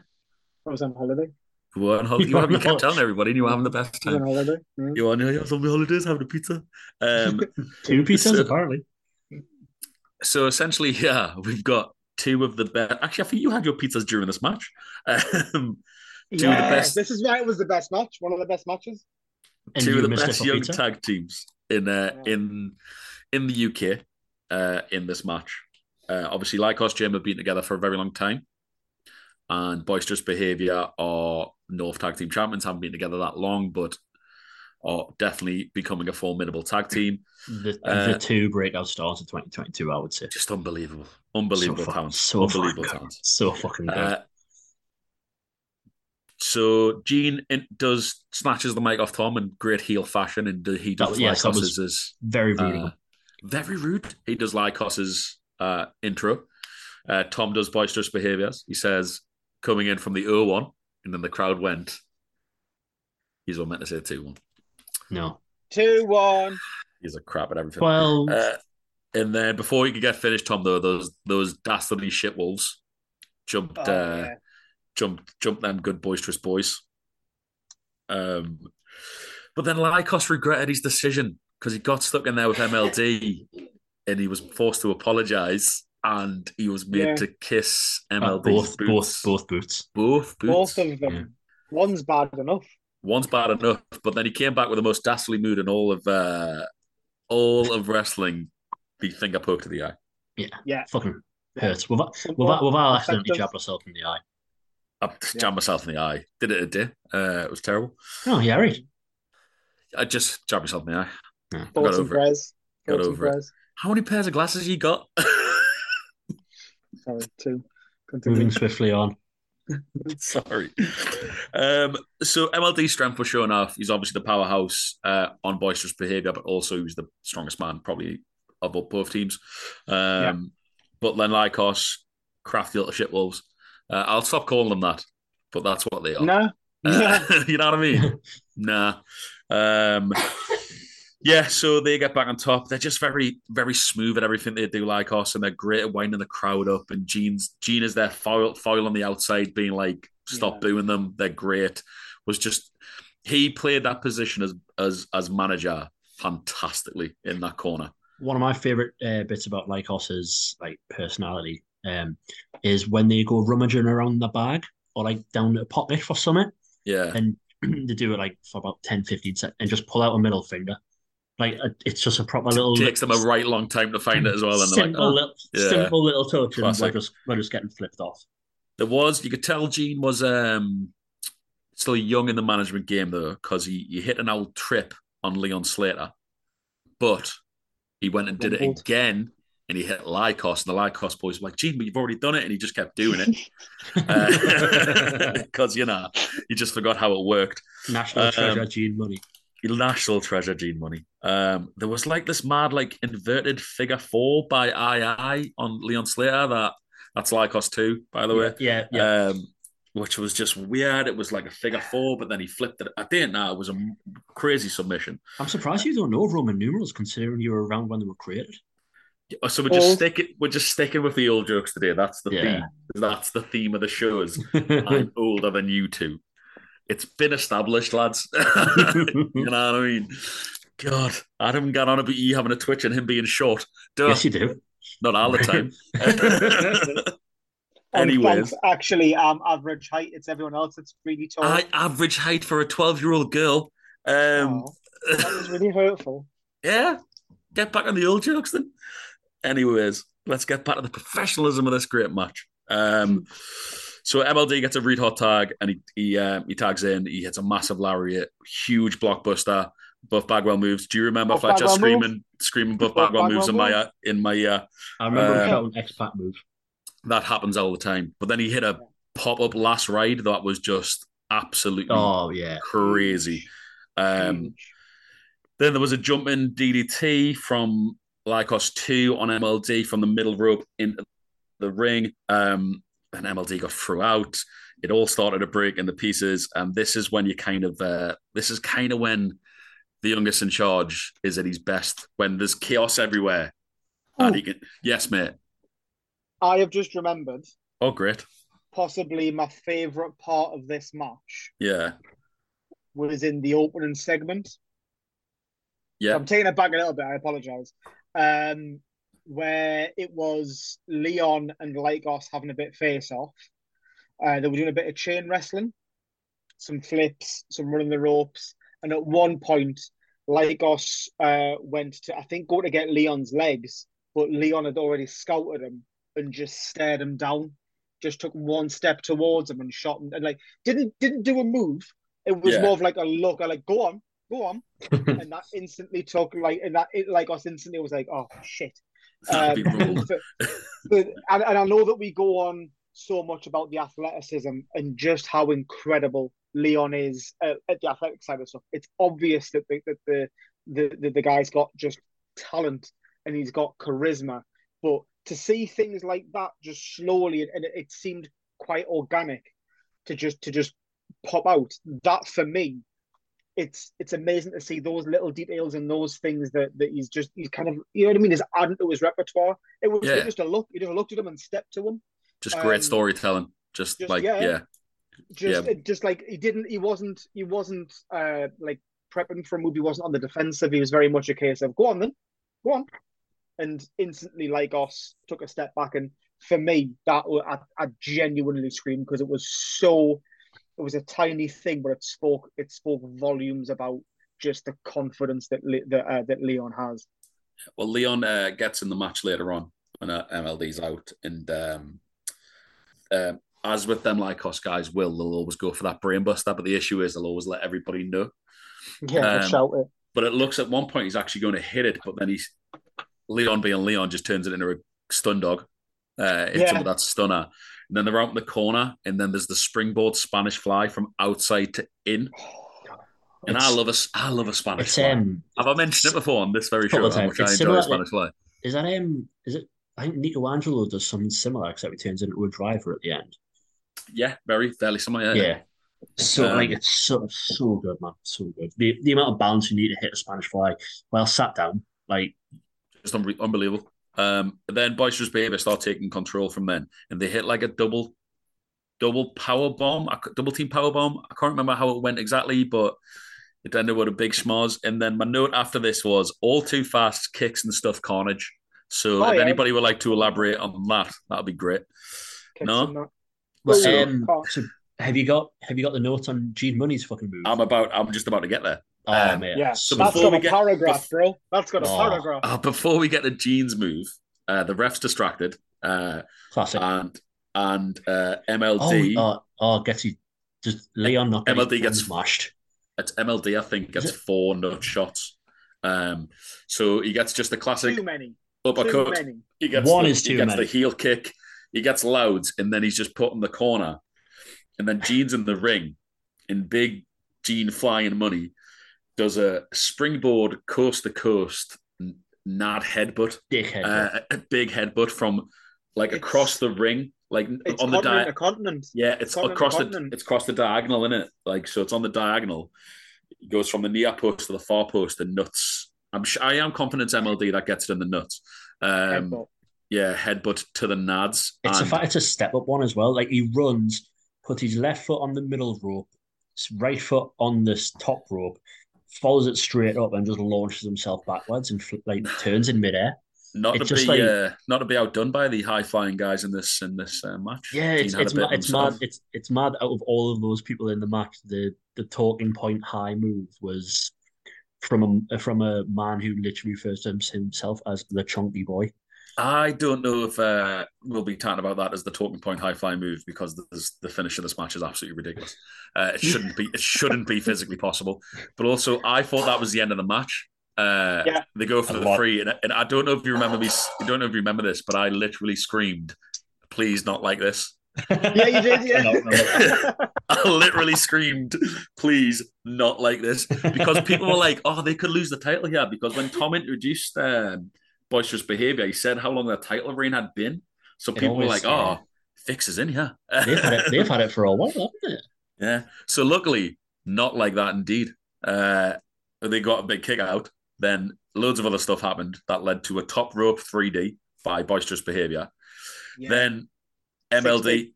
I was on holiday. You were on holiday. You, were- you kept telling everybody you were having the best I was on time. holiday. Yeah. You were on your on the holidays having a pizza. Um, two pizzas So- apparently. so essentially, yeah, we've got two of the best. Actually, I think you had your pizzas during this match. Um, Two of the Yeah, best- This is why it was the best match. One of the best matches. And two you of the missed best for young pizza? tag teams in uh, Yeah. in in the UK uh, in this match. Uh, obviously, Lykos Gym have been together for a very long time, and Boisterous Behaviour are North Tag Team champions. Haven't been together that long, but are definitely becoming a formidable tag team. The, Uh, the two breakout stars of 2022, I would say. Just unbelievable, unbelievable so, talent, so unbelievable fucking talent. good. So fucking good. Uh, so Gene in, does snatches the mic off Tom in great heel fashion, and he does was- yes, that was- Lykos's as Very rude. uh, very rude. He does Lykos's uh, intro. Uh, Tom does boisterous behaviors. He says, coming in from the O one, and then the crowd went. He's all meant to say 2 1. no. Two one. He's a crap at everything. Well, Uh, and then before he could get finished, Tom, though, those those dastardly shit wolves jumped Oh, uh, yeah. Jumped jumped them good boisterous boys. Um, but then Lykos regretted his decision because he got stuck in there with MLD and he was forced to apologize and he was made Yeah. to kiss uh, MLD's both, both, boots. both boots. both boots. Both of them. Yeah. One's bad enough. One's bad enough, but then he came back with the most dastardly mood in all of uh, all of wrestling. The finger poke to the eye. Yeah. Yeah, fucking hurts. We've, we've, Simple, we've accidentally effective. jabbed in the eye. I jammed myself in the eye. Did it a day. Uh, it was terrible. Oh, yeah, right. I just jabbed myself in the eye. Yeah. Got Thoughts over it. prayers. Got Thoughts and over it. How many pairs of glasses you got? Sorry, two. Continue. Moving swiftly on. Sorry. Um, so MLD strength was showing off. He's obviously the powerhouse uh, on boisterous behavior, but also he was the strongest man probably of both teams. Um, But then Lykos, crafty little shitwolves. Uh, I'll stop calling them that, but that's what they are. Nah. Uh, you know what I mean? nah. Um, yeah, so they get back on top. They're just very, very smooth at everything they do, like us, and they're great at winding the crowd up. And Gene's Gene is their foil, foil on the outside, being like, "Stop Yeah. booing them." They're great. Was just he played that position as as as manager fantastically in that corner. One of my favorite uh, bits about Lykos's like personality um, is when they go rummaging around the bag or like down a pocket for something, Yeah, and they do it like for about 10, 15 seconds and just pull out a middle finger. Like uh, it's just a proper little takes them a right long time to find it as well. And they're like, simple, "Oh." little, yeah. simple little touch, and we're just we're just getting flipped off. There was, you could tell Gene was um still young in the management game though, because he, he hit an old trip on Leon Slater, but he went and did it again and he hit Lykos, and the Lykos boys were like, Gene, but you've already done it, and he just kept doing it because you know he just forgot how it worked. National Um, treasure, Gene Munny. National treasure, Gene Munny. Um, there was like this mad, like inverted figure four by II on Leon Slater. That that's Lykos too, by the way. Yeah, yeah. um, which was just weird. It was like a figure four, but then he flipped it. I didn't know. It was a crazy submission. I'm surprised you don't know Roman numerals, considering you were around when they were created. So we're just Old. sticking. We're just sticking with the old jokes today. That's the Yeah. theme. That's the theme of the shows. I'm older than you two. It's been established, lads. you know what I mean? God, I haven't got on about you having a twitch and him being short. Duh, yes, you do. not all the time. Anyways, actually, um, average height. It's everyone else that's really tall. I average height for a 12 year old girl. Um, Oh, that was really hurtful. Yeah, get back on the old jokes then. Anyways, let's get back to the professionalism of this great match. Um, so MLD gets a red hot tag and he he um, he tags in. He hits a massive lariat, huge blockbuster. Buff Bagwell moves. Do you remember Buff Fletcher Bagwell screaming screaming Buff Buff Bagwell moves in my uh, in my uh, I remember him shouting X-Pac move. that happens all the time. But then he hit a pop up last ride that was just absolutely Oh yeah, crazy. Um, Then there was a jumping DDT from Lykos 2 on MLD from the middle rope into the ring. Um, and MLD got through out. It all started to break in the pieces. And this is when you kind of, uh, this is kind of when the youngest in charge is at his best, when there's chaos everywhere. And he can, yes, mate. I have just remembered Oh, great. possibly my favourite part of this match Yeah. was in the opening segment. Yeah. I'm taking it back a little bit. I apologize. Um, where it was Leon and Lykos having a bit face off. Uh, they were doing a bit of chain wrestling, some flips, some running the ropes, and at one point, Lykos uh, went to I think go to get Leon's legs, but Leon had already scouted him and just stared him down. Just took one step towards him and shot him, and like didn't didn't do a move. It was Yeah. more of like a look. I like go on, go on, and that instantly took like and that it like us instantly was like oh shit. Um, but- but- and, and I know that we go on so much about the athleticism and just how incredible Leon is uh, at the athletic side of stuff. It's obvious that the that the the, the, the guy's got just talent and he's got charisma, but to see things like that just slowly and it, it seemed quite organic to just to just pop out. That for me, it's it's amazing to see those little details and those things that that he's just he's kind of you know what I mean. Is adding to his repertoire. It was Yeah. just a look. You just looked at him and stepped to him. Just great Um, storytelling. Just, just- like, yeah. yeah. Just Yeah. just like he didn't. He wasn't. He wasn't uh like prepping for a movie. He wasn't on the defensive. He was very much a case of go on then, go on, and instantly Lykos took a step back. And for me, that I, I genuinely screamed because it was so. It was a tiny thing, but it spoke. It spoke volumes about just the confidence that Le, that uh, that Leon has. Well, Leon uh, gets in the match later on when uh, MLD's out, and um, um, as with them Lykos guys, will they'll always go for that brain buster, but the issue is they'll always let everybody know. Yeah, Um, shout it. But it looks at one point he's actually going to hit it, but then he's Leon being Leon just turns it into a stun dog. Uh, Yeah. that stunner. And then they're out in the corner, and then there's the springboard Spanish fly from outside to in. And I It's- love a, I love a Spanish fly. um, Have I mentioned it before on this very show? How much I enjoy Spanish fly. is that um, is it? I think Nico Angelo does something similar, except he turns into a driver at the end. Yeah, very fairly similar. Yeah. Yeah. So Um, like it's so so good, man, so good. The the amount of balance you need to hit a Spanish fly while sat down, like just unbe- unbelievable. Um, then Boisterous Behavior start taking control from then, and they hit like a double double power bomb, I c- double team power bomb. I can't remember how it went exactly, but it ended with a big schmoz. And then my note after this was all too fast kicks and stuff carnage. So Oh, if yeah. anybody would like to elaborate on that, that'd be great. Kicks No. Well, So- um, so have you got have you got the note on Gene Munny's fucking move? I'm about. I'm just about to get there. Oh um, mate, Yeah, So that's before got we a get- paragraph, bef- bro. That's got a Oh. paragraph. Uh, before we get to jeans move, uh, the ref's distracted, uh, classic. and and uh, MLD. oh, oh, oh, gets you. Just Leon not MLD gets- smashed. It's MLD, I think, gets it? four nut shots. Um, so he gets just the classic Too many. Too uppercut. many. He gets One the, is he gets many. the heel kick. He gets louds, and then he's just put in the corner. And then Gene's in the ring, in big Gene flying money, does a springboard coast to coast nad headbutt, Dickhead. uh, a big headbutt from like It's- across the ring, like on the continent di- continent. yeah, it's across the it's across the diagonal, isn't it? Like so, it's on the diagonal. It goes from the near post to the far post the nuts. I'm sure I am confident MLD that gets it in the nuts. Um, Headbutt. yeah, headbutt to the nads. It's a and- fa- it's a step up one as well. Like he runs, puts his left foot on the middle rope, right foot on this top rope, follows it straight up, and just launches himself backwards and like turns in midair. not to it's just be like- uh, not to be outdone by the high flying guys in this in this uh, match. Yeah, it's it's mad, it's mad. It's it's mad. Out of all of those people in the match, the the talking point high move was from a from a man who literally refers to himself as the chunky boy. I don't know if uh, we'll be talking about that as the talking point high flying move because this, the finish of this match is absolutely ridiculous. Uh, it shouldn't be. It shouldn't be physically possible. But also, I thought that was the end of the match. Uh, Yeah. They go for the lot. three, and, and I don't know if you remember me. I don't know if you remember this, but I literally screamed, "Please, not like this." Yeah, you did. I. Yeah. I literally screamed, "Please, not like this," because people were like, "Oh, they could lose the title here." Because when Tom introduced um, boisterous behavior, he said how long the title reign had been. So It people were like, "Oh, yeah. fix is in here." they've had it. They've had it for a while, haven't they? yeah. So luckily, not like that. Indeed, uh, they got a big kick out. Then loads of other stuff happened that led to a top rope 3D by boisterous behavior. Yeah. Then MLD, 6D.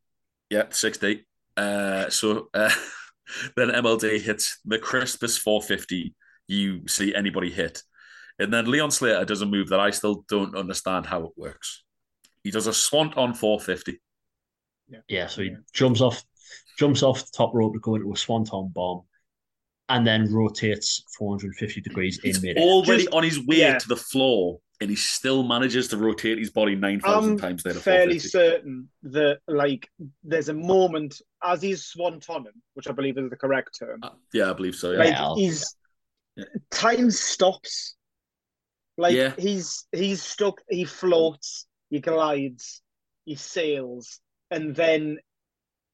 yeah, 60. Uh, so uh, then MLD hits the crispest 450 you see anybody hit. And then Leon Slater does a move that I still don't understand how it works. He does a swanton 450. Yeah, yeah so he Yeah. jumps off, jumps off the top rope to go into a swanton bomb, and then rotates 450 degrees in He's mid. already Just- on his way yeah. to the floor and he still manages to rotate his body 9,000 times there to fairly certain that like there's a moment as he's swantoning, which I believe is the correct term. Uh, yeah, I believe so. Yeah. like I'll- he's Yeah. time stops. Like Yeah. he's he's stuck. He floats. He glides. He sails, and then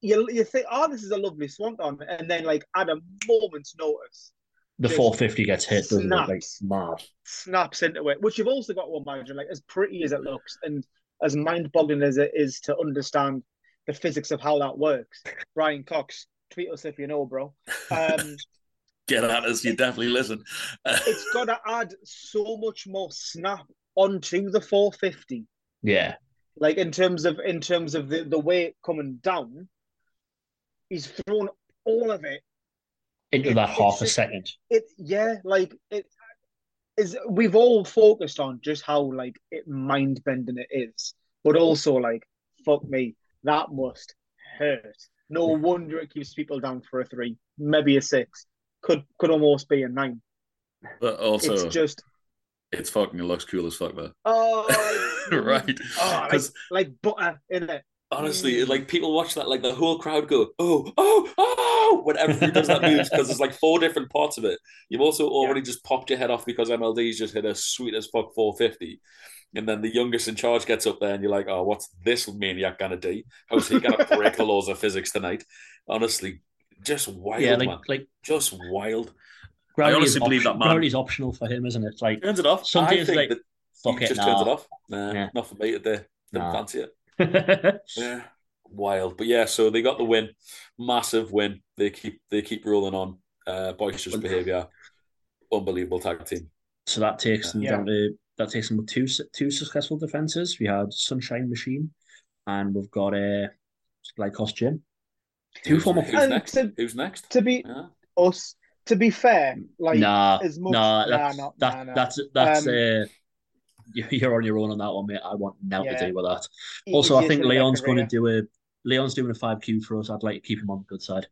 you you think, oh, this is a lovely swanton, and then like at a moment's notice, The 450 gets hit, doesn't it? Like snaps. mad. snaps into it, which you've also got to imagine, like as pretty as it looks and as mind-boggling as it is to understand the physics of how that works. Brian Cox, tweet us if you know, bro. Um, Get at us, you definitely listen. it's got to add so much more snap onto the 450, Yeah, like in terms of in terms of the the weight coming down. He's thrown all of it into It- that half a second. it yeah like it is we've all focused on just how like it mind bending it is but also like fuck me that must hurt no wonder it keeps people down for a three maybe a six could could almost be a nine But also, it's it's, fucking it looks cool as fuck, though. oh right? oh, like, like butter in it honestly, Mm. like people watch that, like the whole crowd go, oh, oh, oh, whenever he does that move, because there's like four different parts of it. You've also already just popped your head off because MLD's just hit a sweet as fuck 450. And then the youngest in charge gets up there, and you're like, oh, what's this maniac gonna do? How's he gonna break the laws of physics tonight? Honestly, just wild, yeah, like man. like Just wild. gravity honestly is believe option- that man- gravity's optional for him, isn't it? It's like Turns it off. Some I days, think like, that fuck he it, just nah. turns it off. Nah, Yeah. not for me today. Didn't Nah. fancy it. Yeah, wild. But yeah, so they got the win, massive win. They keep they keep rolling on. Uh, boisterous behavior, unbelievable tag team. so that takes them Yeah. down to that takes them with two two successful defenses. We had Sunshine Machine, and we've got a uh, Lykos Gym. Two Who's- former. Who's And next? to- Who's next? To be Yeah. us, to be fair, like nah, as much, nah, nah, that, not, that, nah, nah. that's that's Um, uh, you- you're on your own on that one, mate. I want now Yeah. to deal with that. He- Also, he's I think just in their Leon's going to career. do a Leon's doing a five Q for us. I'd like to keep him on the good side.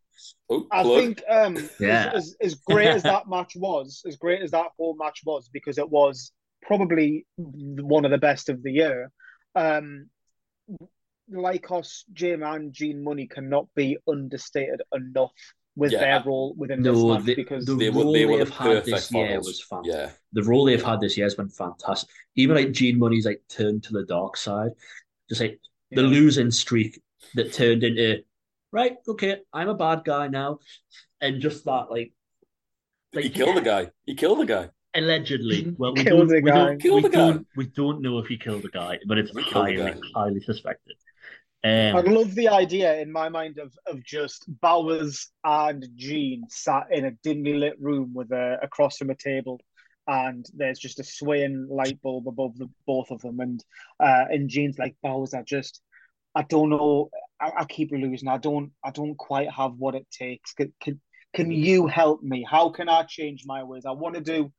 Oh, I plug. think um Yeah. as, as as great as that match was, as great as that whole match was, because it was probably one of the best of the year. Um Lykos, Gym and Gene Munny cannot be understated enough with Yeah. their role within this No, match the, because the They were- role they were the they've had this perfect year was fantastic. Yeah, The role they've had this year has been fantastic. Even like Gene Munny's like turned to the dark side, just like the Yeah. losing streak that turned into right. Okay, I'm a bad guy now, and just that like like he killed the guy. He killed the guy. Allegedly, well, we Killed don't, the we guy. don't, Killed we the guy. don't, we don't know if he killed the guy, but it's He killed the highly, guy. highly suspected. I Um, love the idea in my mind of of just Bowers and Gene sat in a dimly lit room with a across from a table, and there's just a swaying light bulb above the both of them, and uh, and Gene's like Bowers, I just I don't know, I, I keep losing, I don't I don't quite have what it takes. Can, can can you help me? How can I change my ways? I want to do,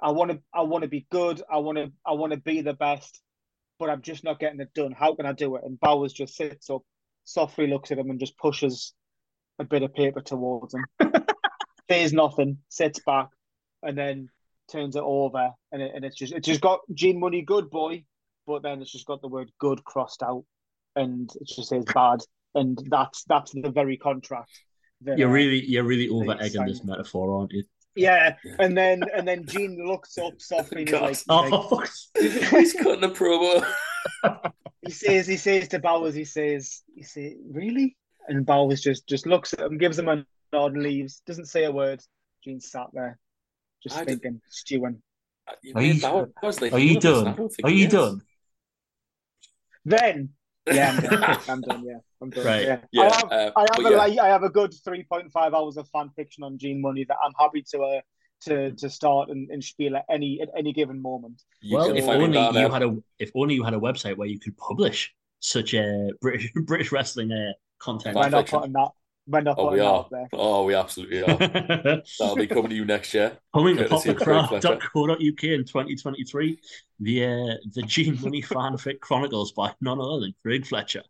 I want to I want to be good. I want to I want to be the best but I'm just not getting it done. How can I do it? And Bowers just sits up, softly looks at him, and just pushes a bit of paper towards him. Says nothing, sits back, and then turns it over, and it, and it's just it's just got Gene Munny good boy, but then it's just got the word good crossed out, and it just says bad, and that's that's the very contract. That, you're uh, really, you're really over egging this metaphor, aren't you? Yeah, and then and then Gene looks up softly and he's like, he's Oh, like- fuck. He's cutting a promo. he says he says to Bowers, he says, he says, really? And Bowers just just looks at him, gives him a nod, and leaves. Doesn't say a word. Gene sat there, just I did- thinking, stewing. Uh, Are you- That was the Are you heel of this, and I done? Are you is. done? Then, yeah, I'm done. I'm done. Yeah, I'm done. Right. Yeah, Yeah, I have, uh, I have a yeah. like, I have a good three point five hours of fan fiction on Gene Munny that I'm happy to uh, to to start and, and spiel at any at any given moment. You well, if only down you there. had a, if only you had a website where you could publish such a British British wrestling uh, content. We're not fiction. putting that. We're not Oh, we are. out there. Oh, we absolutely are. That'll be coming to you next year. Coming to Courtesy of Craig Fletcher. popthecraft.co.uk in 2023, the uh, the Gene Munny Fanfic Chronicles by none other than Craig Fletcher.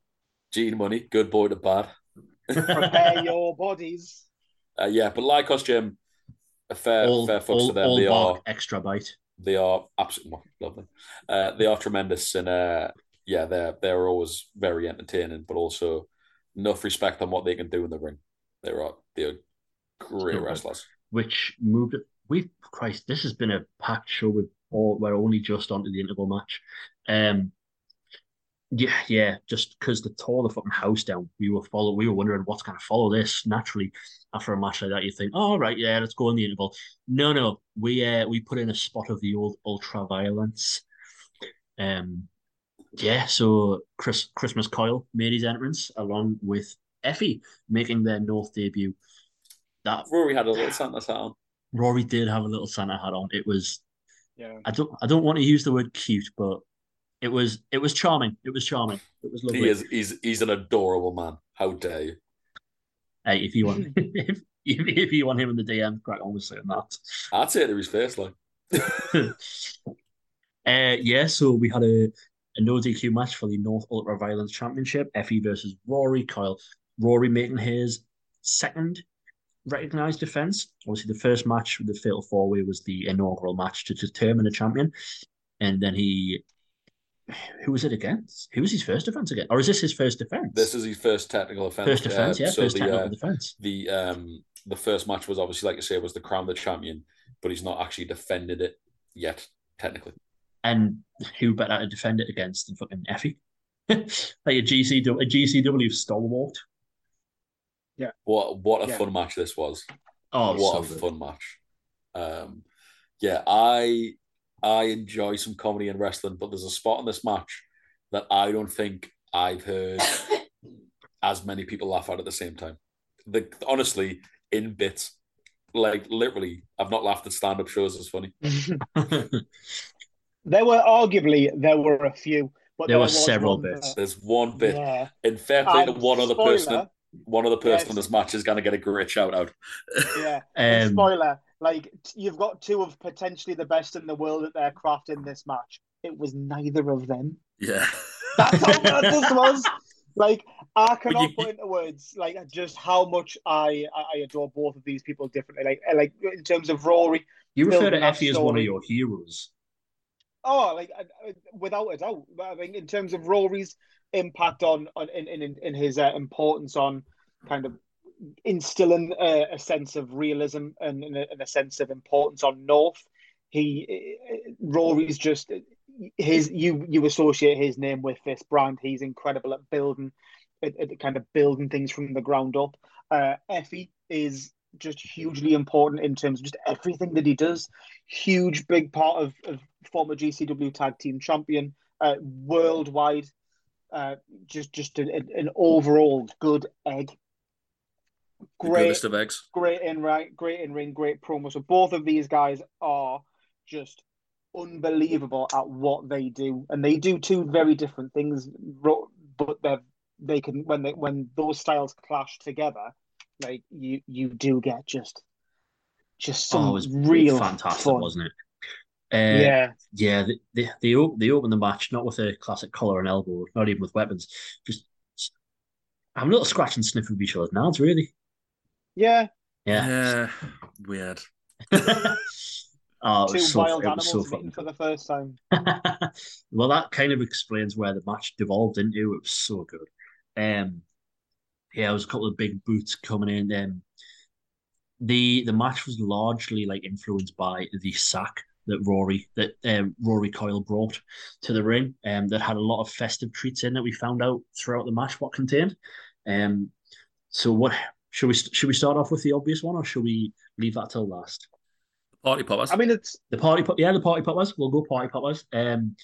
Gene Munny, good boy to bad. Prepare your bodies. Uh, yeah, but Lykos Gym, a fair all fair fucks all, to them. all They bark, are extra bite. they are absolutely lovely. Uh, they are tremendous, and uh, yeah, they're they're always very entertaining, but also enough respect on what they can do in the ring. They're uh, they're great Sure. wrestlers. which moved it. We Christ, this has been a packed show with all we're only just onto the interval match. Um yeah, yeah, just because they tore the fucking house down. We were follow we were wondering what's gonna follow this. Naturally, after a match like that, you think, oh right, yeah, let's go in the interval. No, no, we uh we put in a spot of the old ultra violence. Um yeah, so Chris Christmas Coyle made his entrance along with Effy making their North debut. That Rory had a little Santa hat on. Rory did have a little Santa hat on. It was Yeah. I don't I don't want to use the word cute, but it was it was charming. It was charming. It was lovely. He is he's he's an adorable man. How dare you? Hey, if you want if, if you want him in the DM, crack on with saying that. I'd say it to his face, like uh yeah, so we had a, a no DQ match for the North Ultra Violence Championship. Effy versus Rory Coyle. Rory making his second recognized defense. Obviously, the first match with the Fatal Four Way was the inaugural match to determine a champion, and then he. Who was it against? Who was his first defense again? Or is this his first defense? this is his first technical offense. first defense, Uh, yeah, so first the, technical uh, defense. the um the first match was obviously like I say was the crown the champion, but he's not actually defended it yet technically. And who better to defend it against than fucking Effy? like a GCW, a GCW stalwart. Yeah. What what a Yeah. fun match this was! Oh, what so a good. fun match! Um, yeah, I I enjoy some comedy in wrestling, but there's a spot in this match that I don't think I've heard as many people laugh at at the same time. The honestly, in bits, like literally, I've not laughed at stand up shows as funny. There were arguably there were a few, but There were several one bits. that- There's one bit, Yeah. in fair play to one other spoiler, person. one other person Yes. on this match is going to get a great shout out. Yeah. Um, spoiler, like you've got two of potentially the best in the world at their craft in this match. It was neither of them. yeah. That's how bad this was. Like I cannot you- put into words like just how much I I I adore both of these people differently. Like like in terms of Rory, you refer to that Effy as one of your heroes. Oh, like uh, uh, without a doubt. I mean, in terms of Rory's impact on on in in, in his uh, importance on kind of instilling a, a sense of realism and, and, a, and a sense of importance on North, he uh, Rory's just his you you associate his name with this brand. He's incredible at building, at, at kind of building things from the ground up. Uh, Effy is just hugely important in terms of just everything that he does. Huge, big part of, of former GCW tag team champion, uh, worldwide. Uh, just just an, an overall good egg. Great, of eggs. great in right, great in ring, great promo. So both of these guys are just unbelievable at what they do, and they do two very different things. But they they can when they when those styles clash together, like you you do get just just some Oh, it was real fantastic, fun. wasn't it? Uh, yeah, yeah. They they they, op- they opened the match not with a classic collar and elbow, not even with weapons. Just I'm not scratching, scratch and sniff of each other's nads, really. yeah. Yeah. Yeah. Weird. oh, it Two so, wild it was so animals meeting for the first time. well, that kind of explains where the match devolved into. It was so good. Um, yeah, there was a couple of big boots coming in. Um, the the match was largely like influenced by the sack that Rory that um, Rory Coyle brought to the ring. Um, that had a lot of festive treats in that we found out throughout the match what contained. Um, so what should we should we start off with the obvious one or should we leave that till last? Party poppers. I mean, it's The party pop, yeah, the party poppers. We'll go party poppers. Um,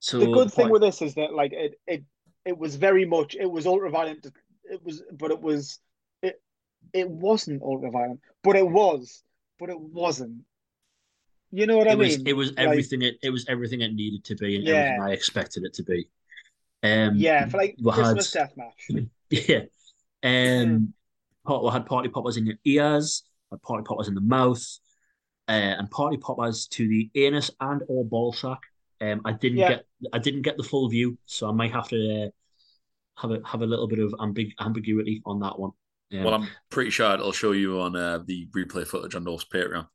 so the good thing party- with this is that like it it it was very much it was ultra violent. It was, but it was it it wasn't ultra violent, but it was, but it wasn't. You know what I it was mean? it was Like, everything it, it was everything it needed to be and Yeah. everything I expected it to be. Um, yeah, for like we had- Christmas death match. yeah. Um, part- we had party poppers in your ears, had party poppers in the mouth, uh, and party poppers to the anus and or ball sack. Um, I didn't Yeah. get I didn't get the full view, so I might have to uh, have a have a little bit of ambig- ambiguity on that one. Um, well, I'm pretty sure it'll show you on uh, the replay footage on North's Patreon.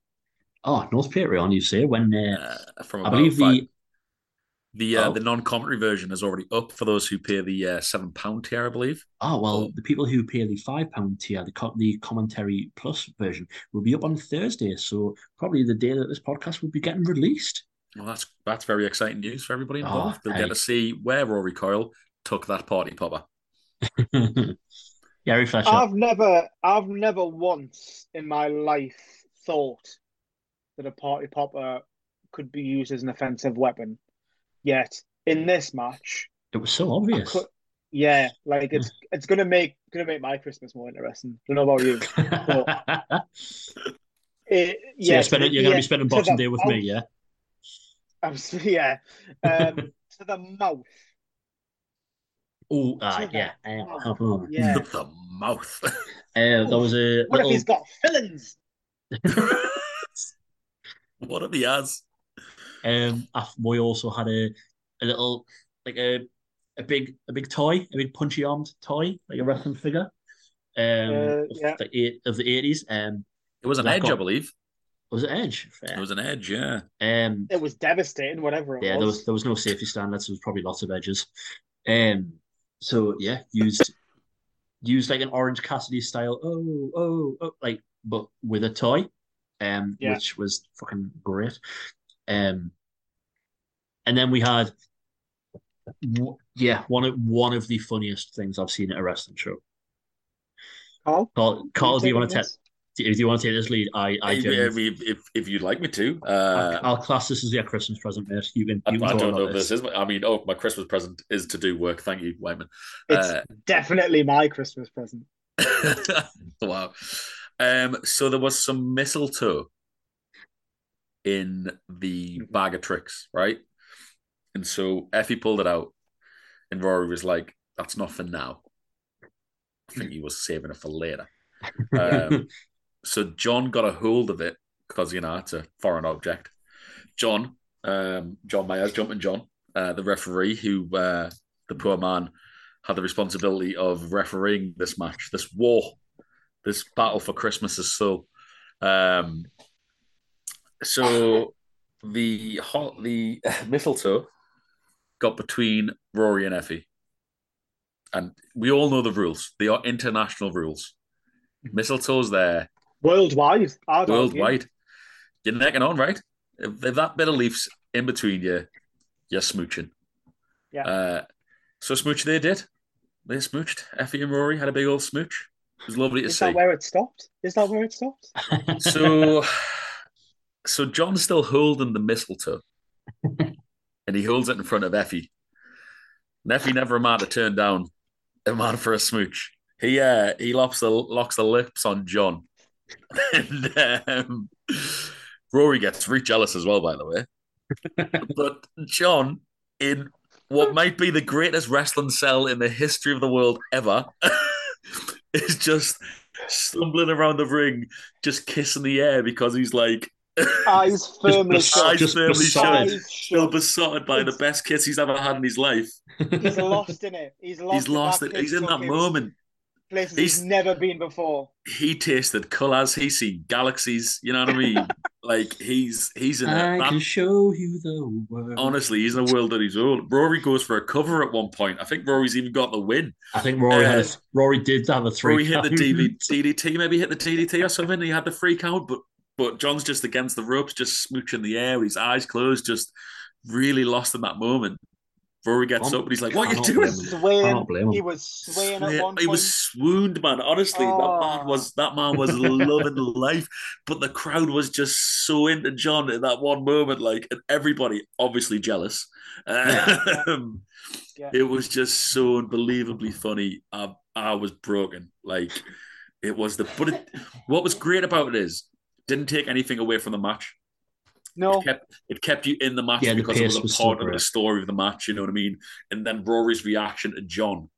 Oh, North Patreon, you say when uh, Uh, from I believe five- the the uh, Oh. the non-commentary version is already up for those who pay the uh, seven pound tier, I believe. Oh well, Oh. the people who pay the five pound tier, the co- the commentary plus version, will be up on Thursday. So probably the day that this podcast will be getting released. Well, that's that's very exciting news for everybody Oh, involved. They'll hey. get to see where Rory Coyle took that party popper. Gary Fletcher. I've never, I've never once in my life thought that a party popper could be used as an offensive weapon. Yet in this match, it was so obvious. could, yeah, like it's it's gonna make gonna make my Christmas more interesting. I Don't know about you. It, so yeah, you're, spending, you're going to yeah, be spending Boxing Day with me, mouth. yeah? Abs- yeah, um, to the mouth. Oh, uh, To yeah. Uh, mouth. uh, Yeah. the mouth. there was a What if he's got fillings? What if he has? um, af- we also had a, a little, like a, a big, a big toy, a big punchy armed toy, like a wrestling figure. Um, Uh, of yeah. the eight of the eighties. Um, It was an edge, got- I believe. was it Edge? Fair. It was an edge, yeah. Um, It was devastating, whatever it yeah, was. there was there was no safety standards. There was probably lots of edges. Um, so yeah, used used like an Orange Cassidy style. Oh, oh, oh, like but with a toy, um, Yeah. which was fucking great. Um, and then we had, yeah, one of one of the funniest things I've seen at a wrestling show. Carl, Carl, Carl, do you want to take? this? Do you want to take this lead? I, I, If, if, if, if you'd like me to. I'll, Uh, I'll class this as your Christmas present, mate. You can, I, you can I talk don't know if this is. I mean, oh, my Christmas present is to do work. Thank you, Wyman. It's Uh, definitely my Christmas present. wow. Um, so there was some mistletoe in the Mhm. bag of tricks, right? And so Effy pulled it out, and Rory was like, "That's not for now." I think he was saving it for later. Um, so John got a hold of it because you know it's a foreign object. John, um, John Myers, Jumping John, uh, the referee, who uh, the poor man had the responsibility of refereeing this match, this war, this battle for Christmas's soul. Um, so the hot the mistletoe got between Rory and Effy, and we all know the rules. They are international rules. Mistletoe's there Worldwide. Worldwide. You're necking on, right? If, if that bit of leaf's in between you, you're smooching. Yeah. Uh, so smooch they did. They smooched. Effy and Rory had a big old smooch. It was lovely to Is see. that where it stopped? Is that where it stopped? So, so John's still holding the mistletoe, and he holds it in front of Effy. And Effy never a man to turn down a man for a smooch. He uh he locks the locks the lips on John, and um, Rory gets really jealous as well. By the way, but John in what might be the greatest wrestling cell in the history of the world ever is just stumbling around the ring, just kissing the air because he's like Eyes firmly Just- shut. eyes just firmly besotted. shut, still besotted by the best kiss he's ever had in his life. He's lost in it. He's lost. He's lost it. He's in that moment. Places He's- he's never been before. He tasted colours. He seen galaxies. You know what I mean? Like he's he's in I a, can show you the world. honestly he's in a world that he's old. Rory goes for a cover at one point. I think Rory's even got the win. I think Rory had Uh, a, Rory did have a three. Rory hit the count. DV, DDT, maybe hit the DDT or something. He had the free count, but but John's just against the ropes, just smooching the air his eyes closed, just really lost in that moment. Rory gets I'm- up and he's like, "What are you doing?" blame him. Swaying. Can't blame him. He was swaying at one he point. was swooned, man. Honestly, that Oh. man was that man was loving life. But the crowd was just so into John in that one moment, like, and everybody obviously jealous. Um, Yeah. It was just so unbelievably funny. I, I was broken. Like, it was the. But it, what was great about it is didn't take anything away from the match. No, It kept it kept you in the match Yeah, the because it was a was part of the story of the match. You know what I mean? And then Rory's reaction to John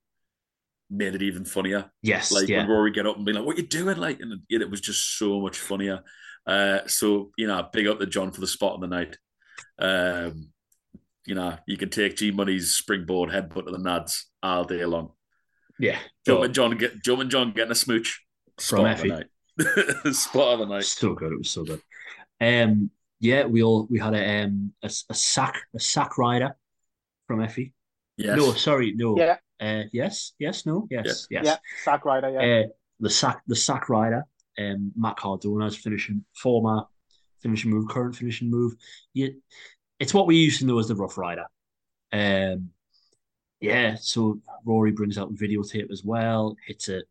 made it even funnier. Yes, Like yeah. when Rory get up and be like, "What you doing?" Like, and it, it was just so much funnier. Uh, so you know, big up to John for the spot of the night. Um, you know, you can take G Money's springboard headbutt to the nads all day long. yeah. John and John get Jumping John getting a smooch. From Spot of Effy. the night. spot of the night. So good. It was so good. Um, yeah, we all we had a um a, a sack a sack rider from Effy. Yes. No, sorry, no. yeah, Uh, yes, yes, no, yes, yes. yeah, sack rider, yeah. Uh, the sack the sack rider, um, Matt Cardona's finishing former finishing move, current finishing move. Yeah, it's what we used to know as the Rough Rider. Um, yeah. So Rory brings out the videotape as well. Hits it,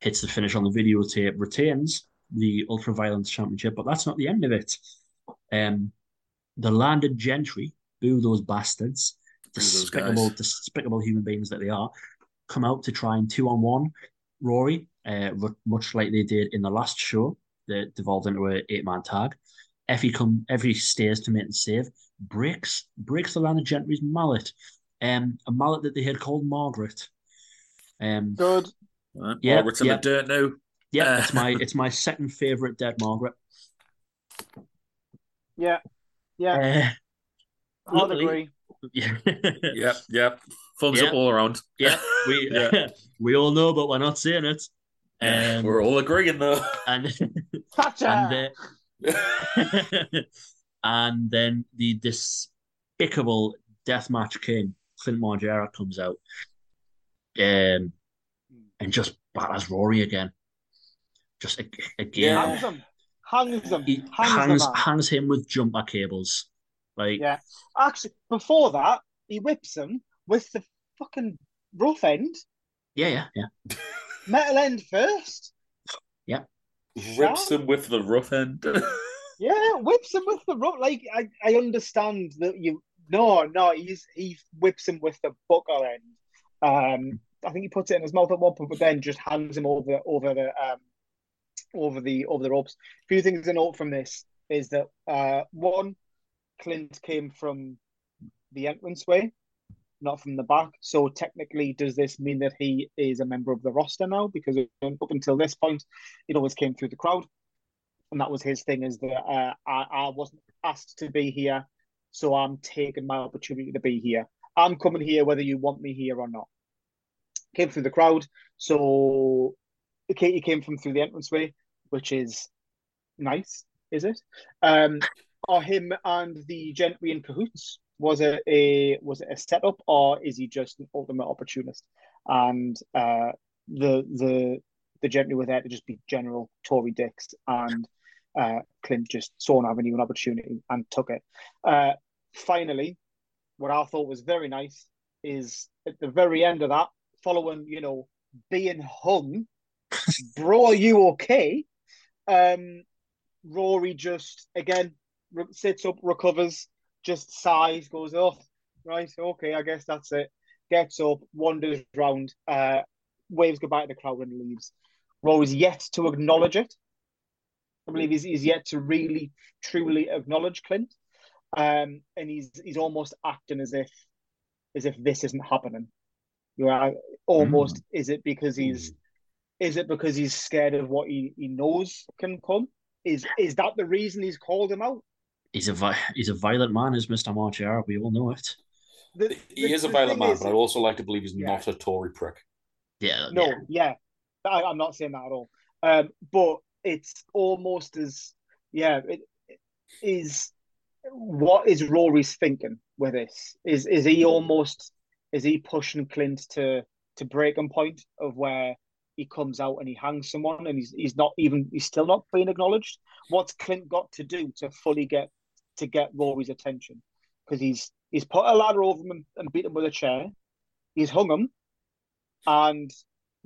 hits the finish on the videotape, retains the Ultra Violence Championship, but that's not the end of it. Um, the landed gentry, boo those bastards, Boo despicable, guys. despicable human beings that they are, come out to try and two on one Rory, uh, ru- much like they did in the last show that devolved into an eight man tag. Effy come, Effy stays to make the save, breaks breaks the landed gentry's mallet, um, a mallet that they had called Margaret. Um, Good. Right. Yeah, Margaret's in yeah. the dirt now. yeah, Uh, it's my it's my second favorite dead Margaret. Yeah, yeah. Uh, I'd agree. yeah, Yep, yep. Thumbs Yeah. up all around. yeah, we Yeah. we all know, but we're not saying it. Yeah, Um, we're all agreeing though. and Thatcher. and uh, and then the despicable deathmatch king Clint Margera comes out, um, and just batters Rory again. Just again, Yeah. Hangs him. Hangs him. he Hangs, hangs hangs him with jumper cables. Like Yeah. Actually, before that, he whips him with the fucking rough end. yeah, yeah, yeah. Metal end first. Yeah. Rips him with the rough end. Yeah, whips him with the rough. Like I, I understand that you. No, no, he's he whips him with the buckle end. Um, I think he puts it in his mouth at one point, but then just hands him over over the um over the over the ropes. A few things to note from this is that uh one, Clint came from the entrance way, not from the back. So technically, does this mean that he is a member of the roster now? Because up until this point, it always came through the crowd, and that was his thing. Is that uh, I I wasn't asked to be here, so I'm taking my opportunity to be here. I'm coming here whether you want me here or not. Came through the crowd, so Katie came from through the entranceway, which is nice, is it? Um, are him and the gentry in cahoots? Was it a was it a setup or is he just an ultimate opportunist? And uh, the the the gentry were there to just be general Tory dicks, and uh, Clint just saw an avenue, an opportunity, and took it. Uh, finally, what I thought was very nice is at the very end of that, following you know being hung, bro, are you okay? Um, Rory just again sits up, recovers, just sighs, goes, "Oh, right, okay, I guess that's it." Gets up, wanders round, uh, waves goodbye to the crowd, and leaves. Rory's yet to acknowledge it. I believe he's, he's yet to really, truly acknowledge Clint, um, and he's he's almost acting as if as if this isn't happening. You know, almost mm. is it because he's. Is it because he's scared of what he, he knows can come? Is is that the reason he's called him out? he's a he's a violent man, is Mister Margera. We all know it. The, the, he is a violent man, is, but I also like to believe he's yeah. not a Tory prick. Yeah. No. Yeah. yeah. I, am not saying that at all. Um, but it's almost as yeah. It, it is what is Rory's thinking with this? Is is he almost is he pushing Clint to to breaking point of where he comes out and he hangs someone and he's he's not even he's still not being acknowledged. What's Clint got to do to fully get to get Rory's attention because he's he's put a ladder over him and, and beat him with a chair. He's hung him, and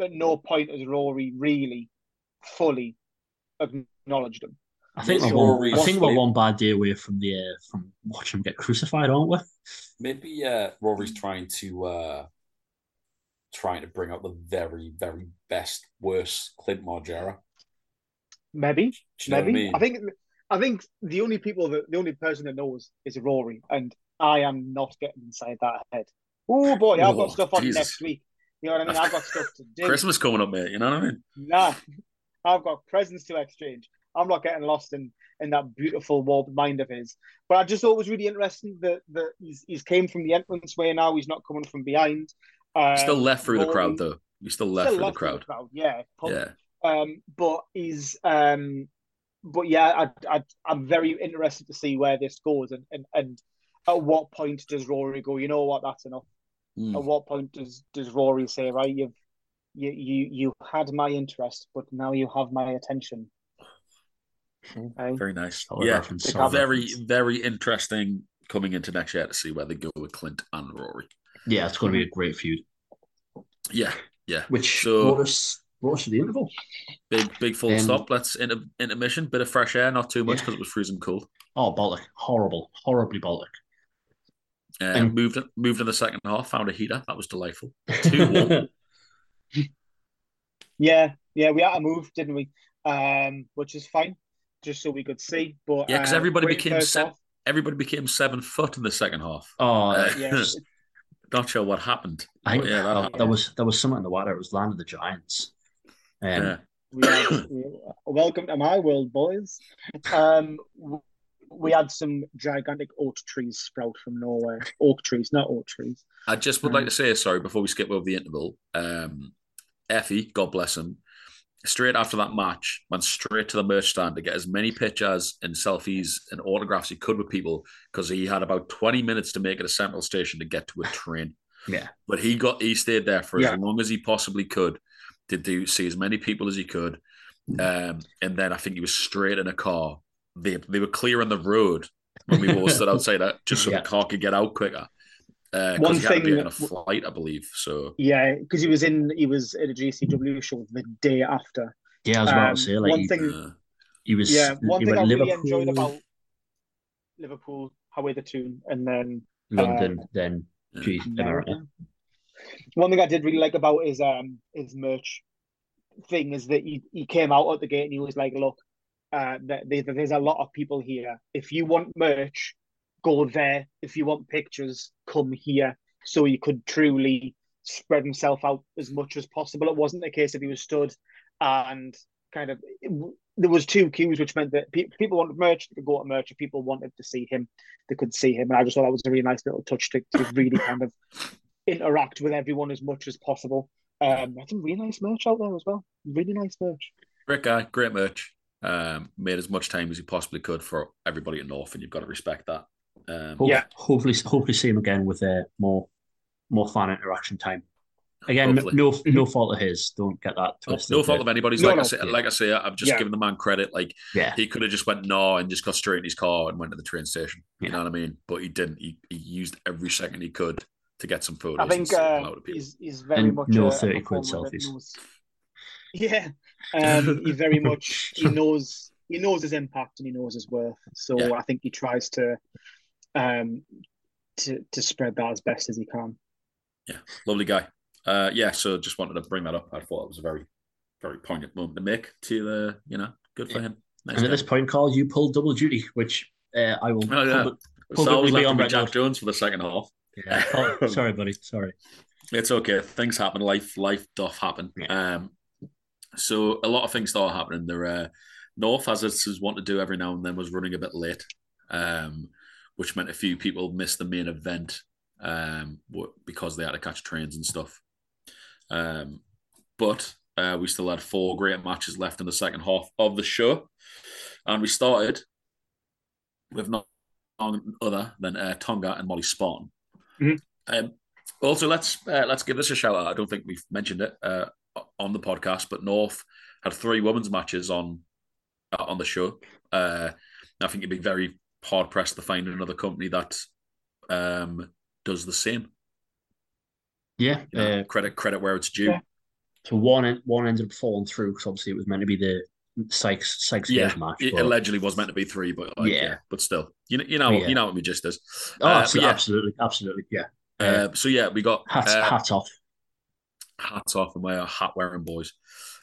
at no point has Rory really fully acknowledged him. I think we're I think we're one bad day away from the uh, from watching him get crucified, aren't we? Maybe uh, Rory's trying to uh, trying to bring out the very very best worst Clint Margera. Maybe, you know maybe. I, mean? I think I think the only people that the only person that knows is Rory, and I am not getting inside that head. Oh boy, I've got oh, stuff on Jesus. next week. You know what I mean? I've got stuff to do. Christmas coming up, mate. You know what I mean? Nah, I've got presents to exchange. I'm not getting lost in in that beautiful warped mind of his. But I just thought it was really interesting that that he's he's came from the entrance way now. He's not coming from behind. Um, still left through the crowd though. He's still left still through left the crowd. The crowd. Yeah, yeah. Um, but he's um but yeah, I, I, I'm very interested to see where this goes and, and, and at what point does Rory go, you know what, that's enough. Mm. At what point does, does Rory say, right, you've you, you you had my interest, but now you have my attention. Okay. Very nice. yeah, very very interesting coming into next year to see where they go with Clint and Rory. Yeah, it's going to be a great feud. Yeah, yeah. Which so, brought us What's the interval? Big, big full um, stop. Let's inter, intermission. Bit of fresh air, not too much because yeah. it was freezing cold. Oh, Baltic. Horrible. Horribly Baltic. Uh, um, moved moved in the second half, found a heater. That was delightful. Two yeah, yeah, we had to move, didn't we? Um, which is fine, just so we could see. But yeah, because uh, everybody became se- everybody became seven foot in the second half. Oh, uh, yeah. not sure what happened. I, yeah, that there was there was something in the water. It was land of the giants. Um, yeah. welcome to my world, boys. Um, we had some gigantic oak trees sprout from nowhere. Oak trees, not oak trees. I just would um, like to say, sorry, before we skip over the interval, um, Effy, God bless him, straight after that match, went straight to the merch stand to get as many pictures and selfies and autographs he could with people because he had about 20 minutes to make it a central station to get to a train. Yeah. But he got he stayed there for yeah. as long as he possibly could to do see as many people as he could. Um, and then I think he was straight in a car. They they were clearing the road when we all stood outside that just so yeah. the car could get out quicker. Uh, One he thing, had a flight, I believe. So yeah, because he was in, he was at a GCW show the day after. Yeah, I was about um, to say, like, one thing, uh, he was. Yeah, one thing I really enjoyed about Liverpool, Highway the Tune, and then London, um, then yeah. America. One thing I did really like about his um his merch thing is that he, he came out at the gate and he was like, look, uh, there's a lot of people here. If you want merch, go there. If you want pictures, come here. so he could truly spread himself out as much as possible. It wasn't a case of he was stood and kind of there was two cues, which meant that pe- people wanted merch, they could go to merch. If people wanted to see him, they could see him. And I just thought that was a really nice little touch to, to really kind of interact with everyone as much as possible. Um, I think really nice merch out there as well. Really nice merch. Great guy, great merch. Um, made as much time as he possibly could for everybody in North, and you've got to respect that. Um, Hope- Yeah. Hopefully, hopefully see him again with uh, more more fan interaction time. Again, Hopefully. no no fault of his. Don't get that twisted. no fault of anybody's. No, like I no. say, like I say, I've just Yeah. given the man credit. Like Yeah, he could have just went no and just got straight in his car and went to the train station. You Yeah. know what I mean? But he didn't. He, he used every second he could to get some photos. I and think say uh, people. he's, he's very And much no a, a 30 quid selfies. Yeah, um, he very much he knows he knows his impact and he knows his worth. So Yeah. I think he tries to um to to spread that as best as he can. Yeah, lovely guy. Uh, yeah, so just wanted to bring that up. I thought it was a very, very poignant moment to make. To the, you know, good for him. Nice and at this point, Carl, you pulled double duty, which uh, I will. Oh, yeah. public- so I publicly was be left on with Jack record. Jones for the second half. Yeah. Oh, sorry, buddy. Sorry. It's okay. Things happen. Life, life doth happen. Yeah. Um, so a lot of things started happening. There, uh, North, as it's is want to do every now and then, was running a bit late, um, which meant a few people missed the main event um, because they had to catch trains and stuff. Um, but uh, we still had four great matches left in the second half of the show, and we started with none other than uh, Tonga and Molly Spartan. Mhm. Um, also, let's uh, let's give this a shout out. I don't think we've mentioned it uh, on the podcast, but North had three women's matches on uh, on the show. Uh, I think you'd be very hard pressed to find another company that um, does the same. Yeah. You know, Uh, credit credit where it's due. Yeah. so one one ended up falling through because obviously it was meant to be the Sykes Sykes Yeah, Gage match. it but- allegedly was meant to be three, but like, yeah. Yeah. but still, you know, you know, Yeah. you know what my gist is. oh, Uh, absolutely, yeah. absolutely, absolutely. Yeah. Uh, so yeah, we got hats uh, hats off. hats off and we're hat wearing boys.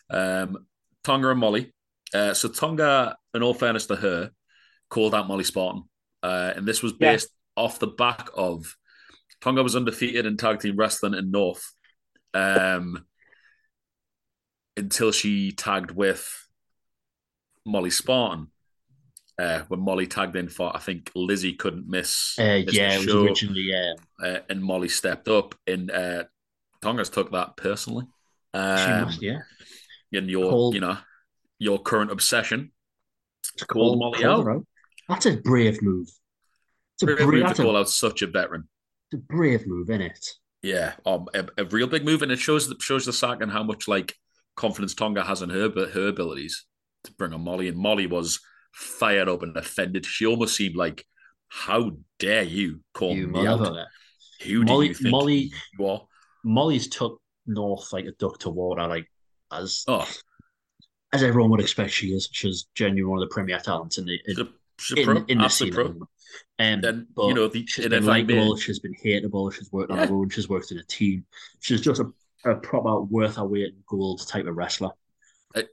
Um, Tonga and Molly. Uh, so Tonga, in all fairness to her, called out Molly Spartan, uh, and this was Yeah. based off the back of Tonga was undefeated in tag team wrestling in North, um, until she tagged with Molly Spartan. Uh, when Molly tagged in for, I think Lizzie couldn't miss. Uh, miss yeah, it was originally um, uh, and Molly stepped up, and uh, Tonga's took that personally. she Um, must, yeah. in your, Called- you know, your current obsession to call Call- Molly out. out. That's a brave move. It's a Brave brave, move to that's a, call out such a veteran. it's a brave move, isn't it? Yeah, um, a, a real big move, and it shows the shows the sack and how much like confidence Tonga has in her but her abilities to bring on Molly. And Molly was fired up and offended. She almost seemed like, "How dare you call you me out? Who do Molly- you think Molly- you are?" Molly's took North like a duck to water, like as Oh, as everyone would expect she is. She's genuinely one of the premier talents in the in, she's a, she's a in, in the scene. pro. at the moment. Um, Then but you know the she's been if I may- likable, she's been hateable, she's worked on Yeah. her own, she's worked in a team. She's just a, a proper worth her weight in gold type of wrestler.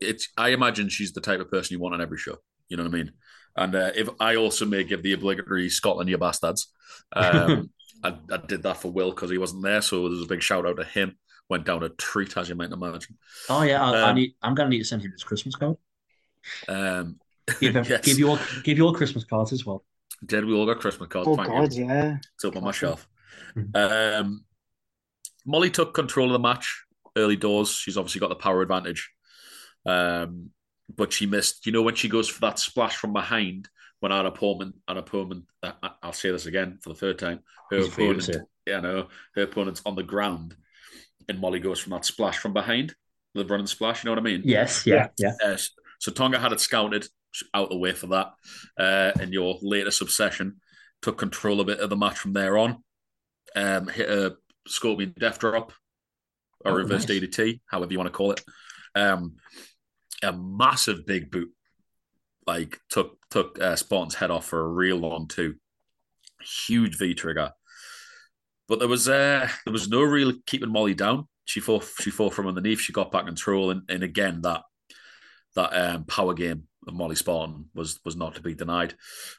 it's I imagine she's the type of person you want on every show. You know what I mean? And uh, if I also may give the obligatory Scotland, you bastards. Um, I, I did that for Will because he wasn't there, so there's a big shout out to him. Went down a treat, as you might imagine. Oh yeah, I, I Um, need. I'm gonna need to send him his Christmas card. Um, Give, him, yes. give you all give you all Christmas cards as well. did we all got Christmas cards? Oh Thank God, you. yeah. It's up on my shelf. Mhm. Um, Molly took control of the match early doors. She's obviously got the power advantage. Um, but she missed, you know, when she goes for that splash from behind when our opponent, our opponent, uh, I- I'll say this again for the third time, her Easy for you to opponent, yeah, no, her opponent's on the ground and Molly goes from that splash from behind, the running splash, you know what I mean? Yes, yeah, yeah. Uh, so Tonga had it scouted out the way for that. Uh, and your latest obsession took control a bit of the match from there on. Um, hit a Scorpion Death Drop or Oh, reverse nice. DDT, however you want to call it. Um, a massive big boot, like took took uh, Spartan's head off for a real one too. Huge V trigger, but there was uh, there was no real keeping Molly down. She fought she fought from underneath. She got back control, and, and again that that um, power game Molly Spartan was was not to be denied.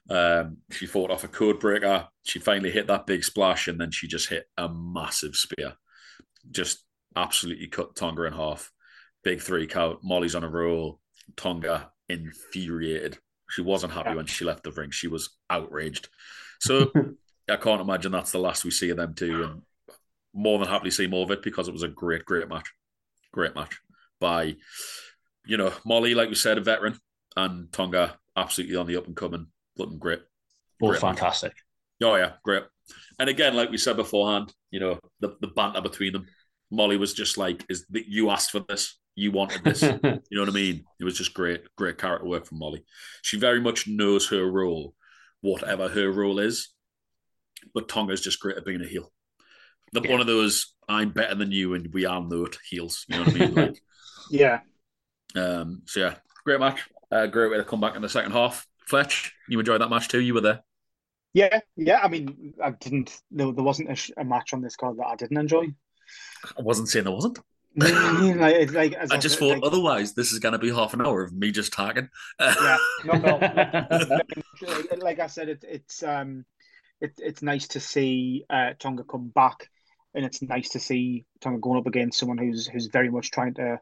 Um, she fought off a code breaker. She finally hit that big splash, and then she just hit a massive spear, just absolutely cut Tonga in half. Big three count. Molly's on a roll. Tonga infuriated. She wasn't happy Yeah. when she left the ring. She was outraged. So I can't imagine that's the last we see of them two. And more than happily see more of it because it was a great, great match. Great match by, you know, Molly, like we said, a veteran, and Tonga absolutely on the up and coming, looking great. Both Great. fantastic. Oh yeah, great. And again, like we said beforehand, you know, the, the banter between them. Molly was just like, "Is that you asked for this? You wanted this? you know what I mean?" It was just great, great character work from Molly. She very much knows her role, whatever her role is. But Tonga's just great at being a heel. The, One of those "I'm better than you" and we all know it heels. You know what I mean? Like, Yeah. um, so yeah, great match. Uh, great way to come back in the second half. Fletch, you enjoyed that match too. You were there. Yeah, yeah. I mean, I didn't. There, there wasn't a, sh- a match on this card that I didn't enjoy. I wasn't saying there wasn't. like, like, as I just thought like, otherwise this is going to be half an hour of me just talking. yeah, no, no. like, like I said, it, it's um, it, it's nice to see uh, Tonga come back, and it's nice to see Tonga going up against someone who's who's very much trying to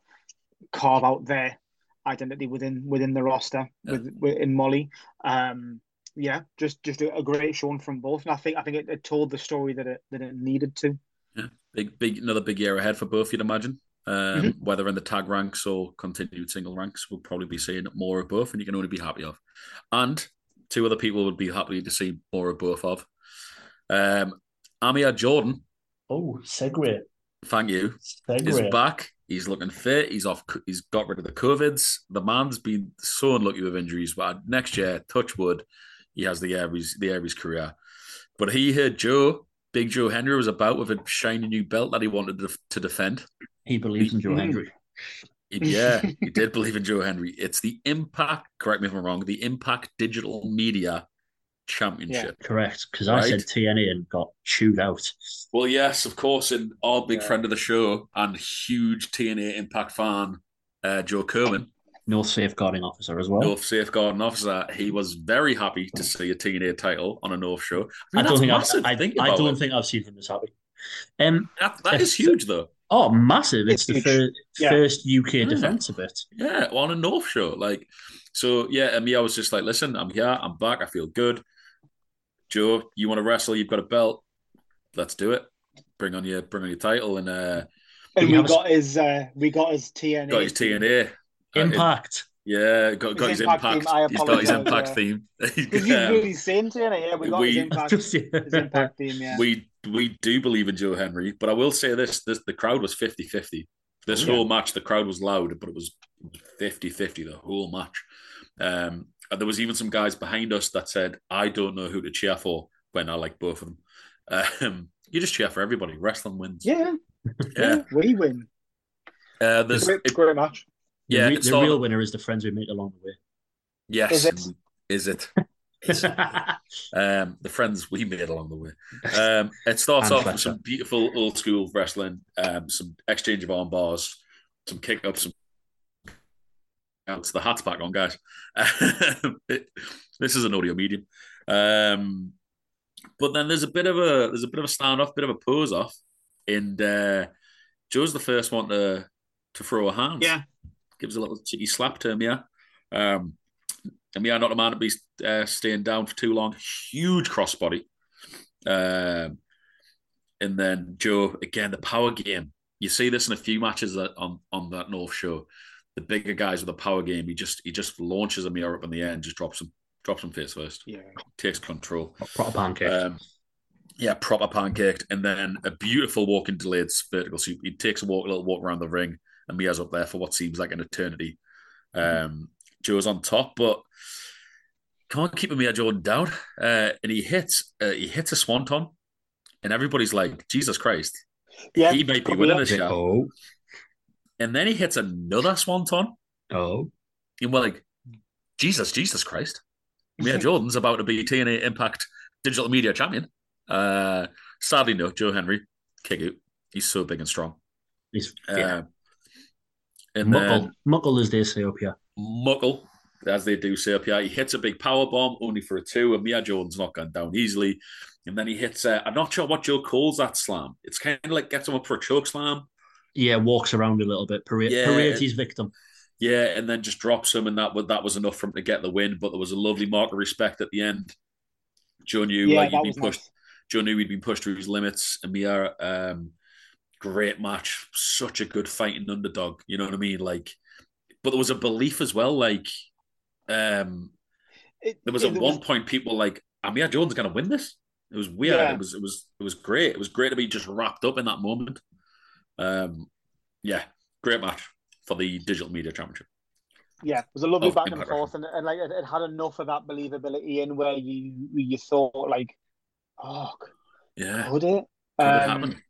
carve out their identity within within the roster Yeah. with, with in Molly. Um, yeah, just just a, a great showing from both, and I think I think it, it told the story that it that it needed to. Yeah, big, big, another big year ahead for both. You'd imagine. Um, Mhm. Whether in the tag ranks or continued single ranks, we'll probably be seeing more of both, and you can only be happy of. And two other people would be happy to see more of both of. Um, Amir Jordan, oh, segue. thank you, is Segue. back. He's looking fit. He's off. He's got rid of the covids. The man's been so unlucky with injuries. But next year, touch wood, he has the Aries the Aries career. But he heard Joe, Big Joe Hendry, was about with a shiny new belt that he wanted to, to defend. He believes in Joe Mm. Hendry. He- yeah, he did believe in Joe Hendry. It's the Impact. Correct me if I'm wrong. The Impact Digital Media Championship. Correct. Because I said TNA and got chewed out. Well, yes, of course, and our big Yeah. friend of the show and huge TNA Impact fan, uh, Joe Kerman. North safeguarding officer as well. North Safeguarding Officer, he was very happy to see a TNA title on a North show. I mean, don't think that's I've. I, Think I don't it. think I've seen him this happy. Um, that, that is huge, though. oh, massive! It's, It's the huge. fir- Yeah. first UK Yeah. defense of it. Yeah, on a North show. Like, so yeah, and me, I was just like, listen, I'm here, I'm back, I feel good. Joe, you want to wrestle? You've got a belt. Let's do it. Bring on your bring on your title, and uh, And He we has- got his uh, we got his TNA. got his TNA. Uh, Impact. yeah, got, got his, His Impact impact. theme, I He's got his apologise, impact yeah. theme. Because you Um, really seen TNA, yeah. We got his impact. Just- his impact team, yeah. we we do believe in Joe Hendry, but I will say this: this the crowd was 50-50. This yeah. whole match, the crowd was loud, but it was 50-50 the whole match. Um, and there was even some guys behind us that said, "I don't know who to cheer for." When I like both of them, um, you just cheer for everybody. Wrestling wins. yeah, yeah. yeah, we win. Uh, there's Great, it- great match. The, yeah, re- the all- real winner is the friends we make along the way. yes. Is it? Is it? um, the friends we made along the way. Um, it starts off with some beautiful old school wrestling, um, some exchange of arm bars, some kick ups, some. It's the hat's back on, guys. It- this is an audio medium, um, but then there's a bit of a there's a bit of a standoff, bit of a pose off, and uh, Joe's the first one to to throw a hand. Yeah. gives a little cheeky slap to him. Yeah, um, and yeah, not a man to be uh, staying down for too long. Huge crossbody. Um, and then Joe again, the power game. You see this in a few matches that on on that North show. The bigger guys with the power game, he just he just launches a mirror up in the air and just drops him, drops him face first, Yeah, takes control. Proper pancake. Um, yeah, proper pancaked, and then a beautiful walking delayed vertical soup. He takes a walk, a little walk around the ring, and Amir's up there for what seems like an eternity. Um, Joe's on top, but can't keep Amir Jordan down. Uh, and he hits, uh, he hits a swanton, and everybody's like, "Jesus Christ, yeah. he might be probably winning that. this show." And then he hits another swanton, oh. and we're like, "Jesus, Jesus Christ, Amir Jordan's about to be TNA Impact Digital Media Champion." Uh, sadly, no, Joe Hendry, kick out. He's so big and strong. He's Uh, yeah. and Muckle. then Muckle as they say up here. Muckle, as they do say up here. He hits a big power bomb only for a two, and Mia Jones not gone down easily. And then he hits. Uh, I'm not sure what Joe calls that slam. It's kind of like gets him up for a choke slam. Yeah, walks around a little bit, parade, Yeah. parades his victim. Yeah, and then just drops him, and that was that was enough for him to get the win. But there was a lovely mark of respect at the end. Joe knew Yeah, like that he'd was been pushed. nice. Joe knew he'd been pushed to his limits. And Mia, um, great match, such a good fighting underdog. You know what I mean? Like, but there was a belief as well. Like, um, It- there was it- at there one point people like, Amir Jones going to win this. It was weird. Yeah. It was it was it was great. It was great to be just wrapped up in that moment. Um, yeah, great match for the digital media championship. yeah, it was a lovely back and forth, and, and like it, it had enough of that believability in where you you thought like, oh, Yeah, could it? could it Um, happen?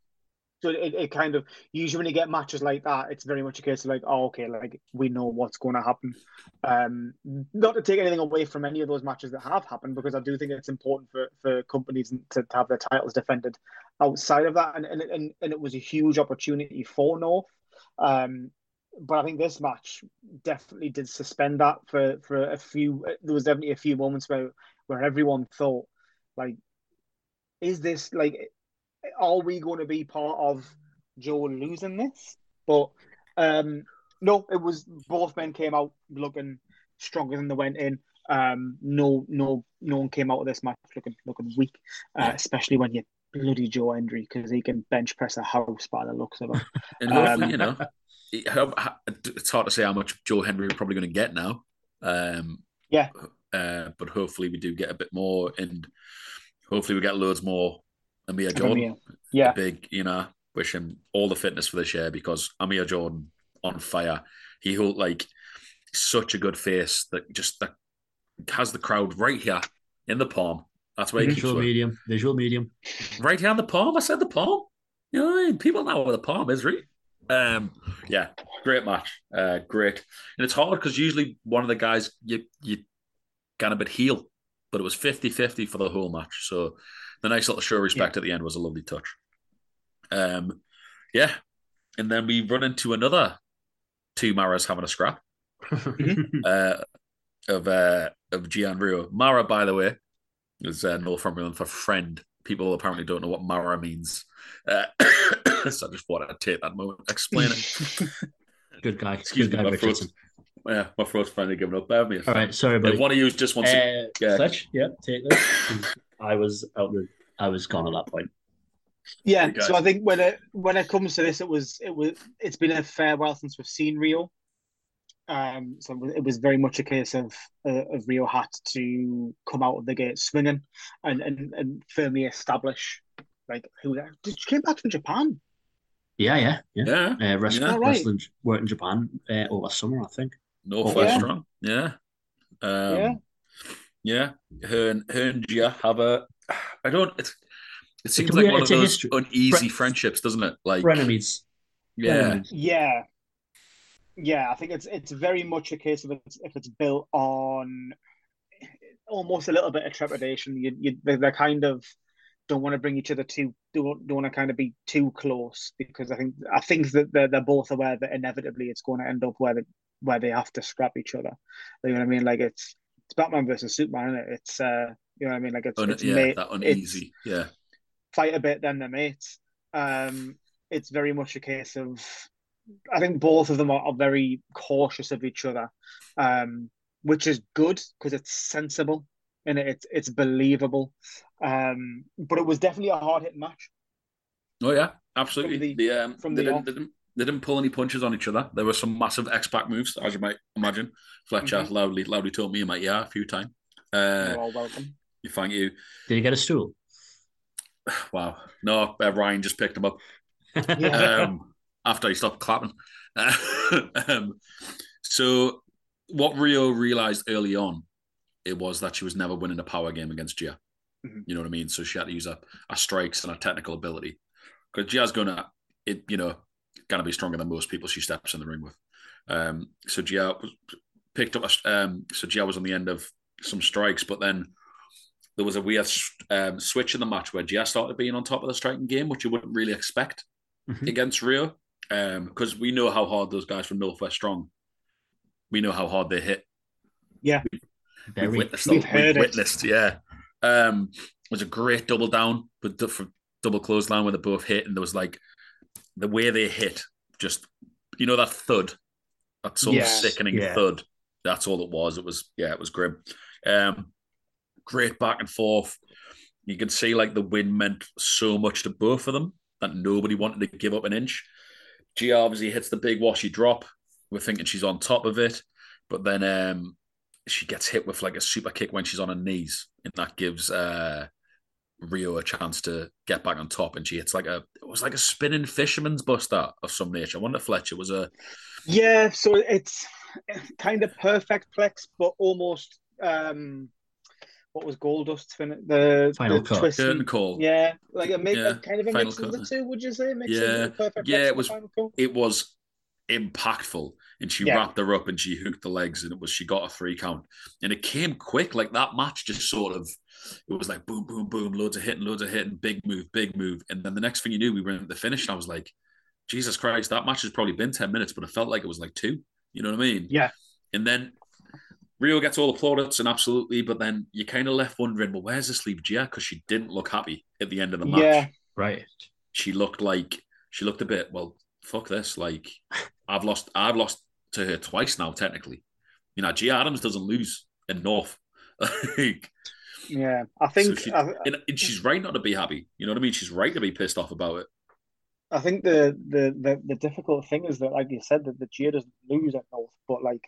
So it, it kind of usually when you get matches like that, it's very much a case of like, oh, okay, like we know what's going to happen. Um, not to take anything away from any of those matches that have happened, because I do think it's important for, for companies to, to have their titles defended outside of that, and and, and and it was a huge opportunity for North. Um, but I think this match definitely did suspend that for for a few. There was definitely a few moments where where everyone thought like, is this like are we going to be part of Joe losing this? But um, no, it was both men came out looking stronger than they went in. Um, no, no, no one came out of this match looking looking weak, uh, Yeah. especially when you bloody Joe Hendry because he can bench press a house by the looks of him. And um, you know, it- it's hard to say how much Joe Hendry we're probably going to get now. Um, Yeah. uh, but hopefully we do get a bit more, and hopefully we get loads more. Amir Jordan, Yeah, big, you know, wish him all the fitness for this year because Amir Jordan on fire. He hold like such a good face that just that has the crowd right here in the palm. That's where he keeps Visual working. medium, visual medium. right here in the palm. I said the palm. You know, what I mean? people know where the palm is, right? Um, yeah, great match, uh, great, and it's hard because usually one of the guys you you kind of bit heel, but it was 50-50 for the whole match. So the nice little show respect at the end was a lovely touch. Um, yeah, and then we run into another two Maras having a scrap uh, of uh, of Gian Rio. Mara, by the way, is uh, Northumberland for friend. People apparently don't know what Mara means. Uh, so I just thought I'd take that moment, explain it. Good guy. Excuse Good me, guy, my throat's, yeah, my throat's finally giving up. Bear me. All right, sorry, buddy. If one of you just wants to, Uh, yeah. Fletch, yeah, take this. I was out. The, I was gone at that point. yeah. So I think when it when it comes to this, it was it was it's been a fair while since we've seen Rio. Um, so it was- very much a case of uh, of Rio had to come out of the gate swinging and and, and firmly establish like who did she came back from Japan. Yeah, yeah, yeah. yeah, Uh, wrestling, Yeah, right. wrestling worked in Japan uh, over summer, I think. Northwest Yeah. strong. Yeah, um, Yeah. Yeah. Her and her and Gia have a. I don't. It's, it seems a like weird- one of those history. uneasy Fre- friendships, doesn't it? Like, Frenemies. yeah, Frenemies. Yeah, yeah. I think it's it's very much a case of it's, if it's built on almost a little bit of trepidation. You you they they're kind of don't want to bring each other too don't don't want to kind of be too close because I think I think that they're they're both aware that inevitably it's going to end up where they where they have to scrap each other. You know what I mean? Like it's it's Batman versus Superman, isn't it? It's uh you know what I mean? Like it's, Un- it's yeah, mate, that it's- uneasy. Yeah, fight a bit, then they're mates. Um, it's very much a case of, I think both of them are, are very cautious of each other, um, which is good because it's sensible and it's it's believable. Um, but it was definitely a hard hit match. Oh yeah, absolutely. From the- the, um, from the didn't, didn't, they didn't pull any punches on each other. There were some massive X Pac moves, as you might imagine. Fletcher Mhm. loudly loudly told me in my ear a few times. Uh, You're all welcome. You thank you. Did he get a stool? Wow. No, uh, Ryan just picked him up Yeah. um, after he stopped clapping. um, so what Rio realized early on, it was that she was never winning a power game against Gia. Mhm. You know what I mean? So she had to use her, her strikes and her technical ability. Because Gia's gonna, it you know, gonna be stronger than most people she steps in the ring with. Um, so Gia was, picked up. A, um, so Gia was on the end of some strikes, but then there was a weird um, switch in the match where Gia started being on top of the striking game, which you wouldn't really expect Mhm. against Rio, because we know how hard those guys from Northwest Strong. We know how hard they hit. Yeah. Very. We've witnessed. We've We've, heard it. witnessed. Yeah. Um, it was a great double down, but du- for double clothesline where they both hit, and there was like the way they hit, just you know that thud, that sort Yeah. of sickening Yeah. thud. That's all it was. It was yeah, it was grim. Um, great back and forth. You can see like the win meant so much to both of them that nobody wanted to give up an inch. Gia obviously hits the big washy drop. We're thinking she's on top of it, but then um, she gets hit with like a super kick when she's on her knees, and that gives uh, Rio a chance to get back on top. And she hits like a it was like a spinning fisherman's buster of some nature. I wonder if Fletcher was a Yeah, so it's kind of perfect plex, but almost um what was Goldust's fin- the Final the cut. twist curtain and- call. Yeah, like a, mi- Yeah, a kind of a final mix of the two. Would you say? Mix Yeah, of the perfect yeah, plex it was- final cut? It was impactful, and she Yeah. wrapped her up and she hooked the legs, and it was she got a three count, and it came quick. Like that match just sort of. It was like boom, boom, boom, loads of hitting, loads of hitting, big move, big move. And then the next thing you knew, we were at the finish, and I was like, Jesus Christ, that match has probably been 10 minutes, but it felt like it was like two. You know what I mean? Yeah. And then Rio gets all the plaudits and absolutely, but then you kind of left wondering, well, where's the sleep Gia? Because she didn't look happy at the end of the match. Yeah. Right. She looked like she looked a bit, well, fuck this. Like I've lost I've lost to her twice now, technically. You know, Gia Adams doesn't lose in North. like, Yeah, I think she- I, and, and she's right not to be happy. You know what I mean? She's right to be pissed off about it. I think the, the the the difficult thing is that, like you said, that the Gia doesn't lose at North, but like,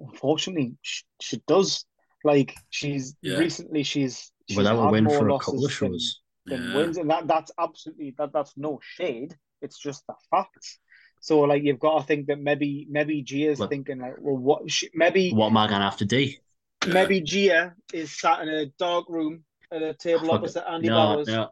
unfortunately, she, she does. Like, she's Yeah. recently she's, she's Without a win for a losses couple of than- shows. than Yeah. wins, and that that's absolutely that that's no shade. It's just the facts. So like you've got to think that maybe maybe Gia's Well- thinking like, well, what she, maybe What am I going to have to do? maybe Gia is sat in a dark room at a table Fuck opposite Andy No, Bowers. no.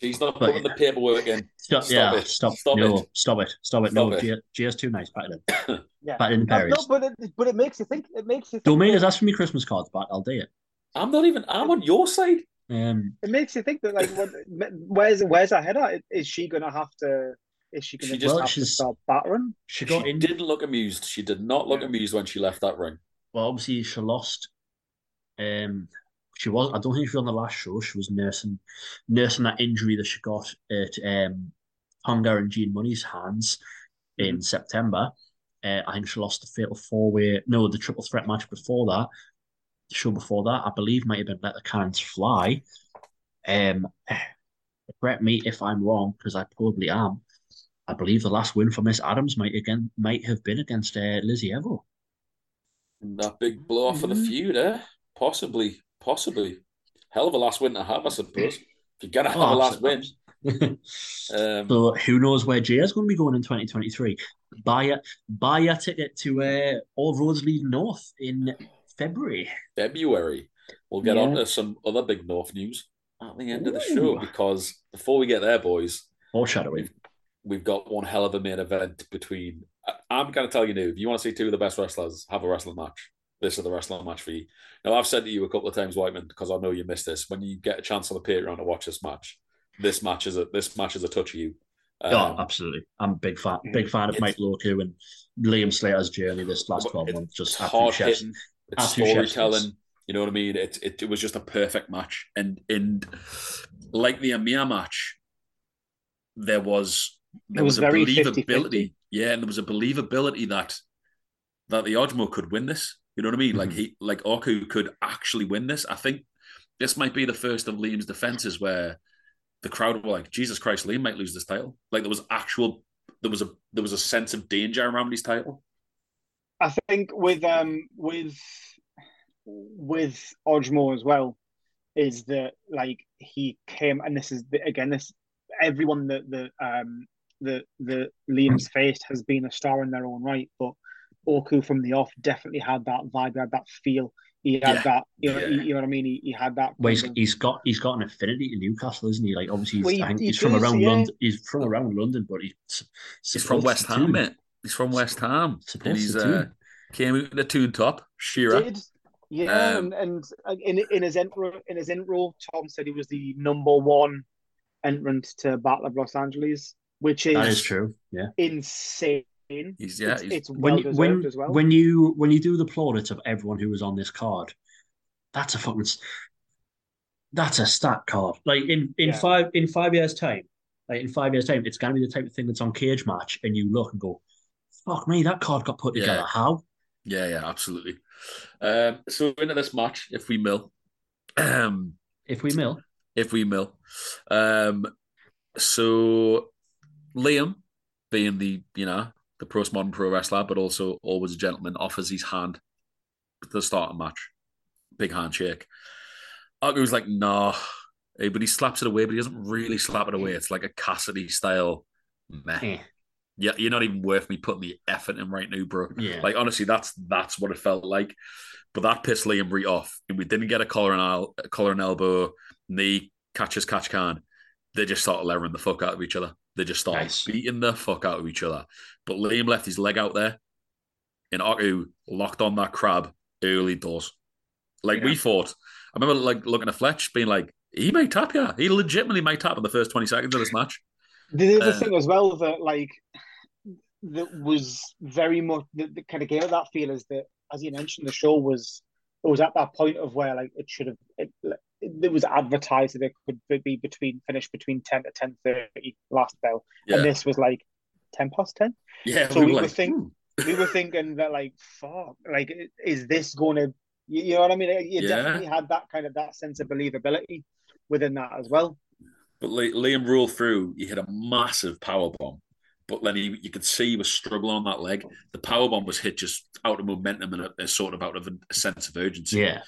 She's not But- putting the paperwork in. Stop, Stop yeah, it. stop, Stop no, it. stop it, stop it. Stop no, it. Gia, Gia's too nice. Back it in. Yeah. Back in the Uh, no, but it, but it makes you think. It makes you think. Don't make that- us ask for me Christmas cards back. I'll do it. I'm not even I'm on your side. Um, It makes you think that like, what, where's where's her head at? Is she gonna have to? Is she gonna She just just- Well, have to start battering? she She got in. didn't look amused. She did not look Yeah. amused when she left that ring. Well, obviously she lost. Um, she was. I don't think she was on the last show. She was nursing, nursing that injury that she got at um, Tonga and Gene Munny's hands in September. Uh, I think she lost the fatal four way. No, the triple threat match before that. The show before that, I believe, might have been Let the Cannons Fly. Um, correct me if I'm wrong, because I probably am. I believe the last win for Miss Adams might again might have been against uh, Lizzie Evo. That big blow off for the Mhm. feud, eh? Possibly, possibly. Hell of a last win to have, I suppose. If you're gonna have a last win. Um, so who knows where Gia's going to be going in 2023? Buy a buy a ticket to uh, All Roads Lead North in February. February. We'll get Yeah. on to some other big North news at the end of the show because before we get there, boys, Foreshadowing. We've got one hell of a main event between. I- I'm going to tell you now, if you want to see two of the best wrestlers have a wrestling match, this is the wrestling match for you. Now, I've said to you a couple of times, Whiteman, because I know you missed this. When you get a chance on the Patreon to watch this match, this match is a this match is a touch of you. Um, oh, absolutely. I'm a big fan. Big fan of Michael Oku and Liam Slater's journey this last 12 months. Just hard hitting. It's storytelling. You know what I mean? It, it it was just a perfect match, and and like the Amir match, there was there was, was a believability. 50-50. Yeah, and there was a believability that that the Ojmo could win this. You know what I mean? Like Mhm. he like Oku could actually win this. I think this might be the first of Liam's defenses where the crowd were like, Jesus Christ, Liam might lose this title. Like there was actual there was a there was a sense of danger around his title. I think with um with with Ojmo as well is that like he came and this is the, again this everyone that the um the the Liam's faced has been a star in their own right, but Oku from the off definitely had that vibe, had that feel. He had Yeah. that, you know, Yeah. you, you know what I mean. He, he had that. Well, he's, he's got he's got an affinity to Newcastle, isn't he? Like obviously, he's, Well, he- I think he he's from does, around yeah. London. He's from around London, but he's He's from West Ham, mate. He's from West Ham. Supposed and he's uh, came out in the tune top. Shearer. did. Yeah, Um, and, and uh, in in his intro in his intro, Tom said he was the number one entrant to Battle of Los Angeles, which is, That is true. Yeah, insane. He's yeah. it's, he's, it's well when deserved when as well. when you when you do the plaudits of everyone who was on this card, that's a fucking that's a stat card. Like in in Yeah. five in five years time, like in five years time, it's gonna be the type of thing that's on Cage Match, and you look and go, "Fuck me, that card got put Yeah. together. How?" yeah, yeah, absolutely. Um, so into this match, if we mill, um, If we mill, if we mill, um, so Liam, being the you know the postmodern pro wrestler, but also always a gentleman, offers his hand at the start of the match, big handshake. Argu's like, nah, Eh, but he slaps it away, but he doesn't really slap it away. It's like a Cassidy style, meh. eh, Yeah, you're not even worth me putting the effort in right now, bro. yeah, Like honestly, that's that's what it felt like. But that pissed Liam right off, and we didn't get a collar and el- collar and elbow, knee catches catch can. They just started levering the fuck out of each other. They just started Nice. beating the fuck out of each other. But Liam left his leg out there, and Oku locked on that crab early doors. Like we thought. I remember like looking at Fletch, being like, he might tap yeah. He legitimately might tap in the first twenty seconds of this match. The other Uh, thing as well that like that was very much that, that kind of gave it that feel is that as you mentioned the show was it was at that point of where like it should have it, it, it was advertised that it could be between finish between 10 to 10 30 last bell Yeah, and this was like 10 past 10 yeah. so we we were like, think- "Hmm." we were thinking that like fuck like is this going to you, you know what I mean you Yeah. definitely had that kind of that sense of believability within that as well But Liam rolled through. He hit a massive power bomb, but then he, you could see he was struggling on that leg. The power bomb was hit just out of momentum and a, a sort of out of a, a sense of urgency. yeah,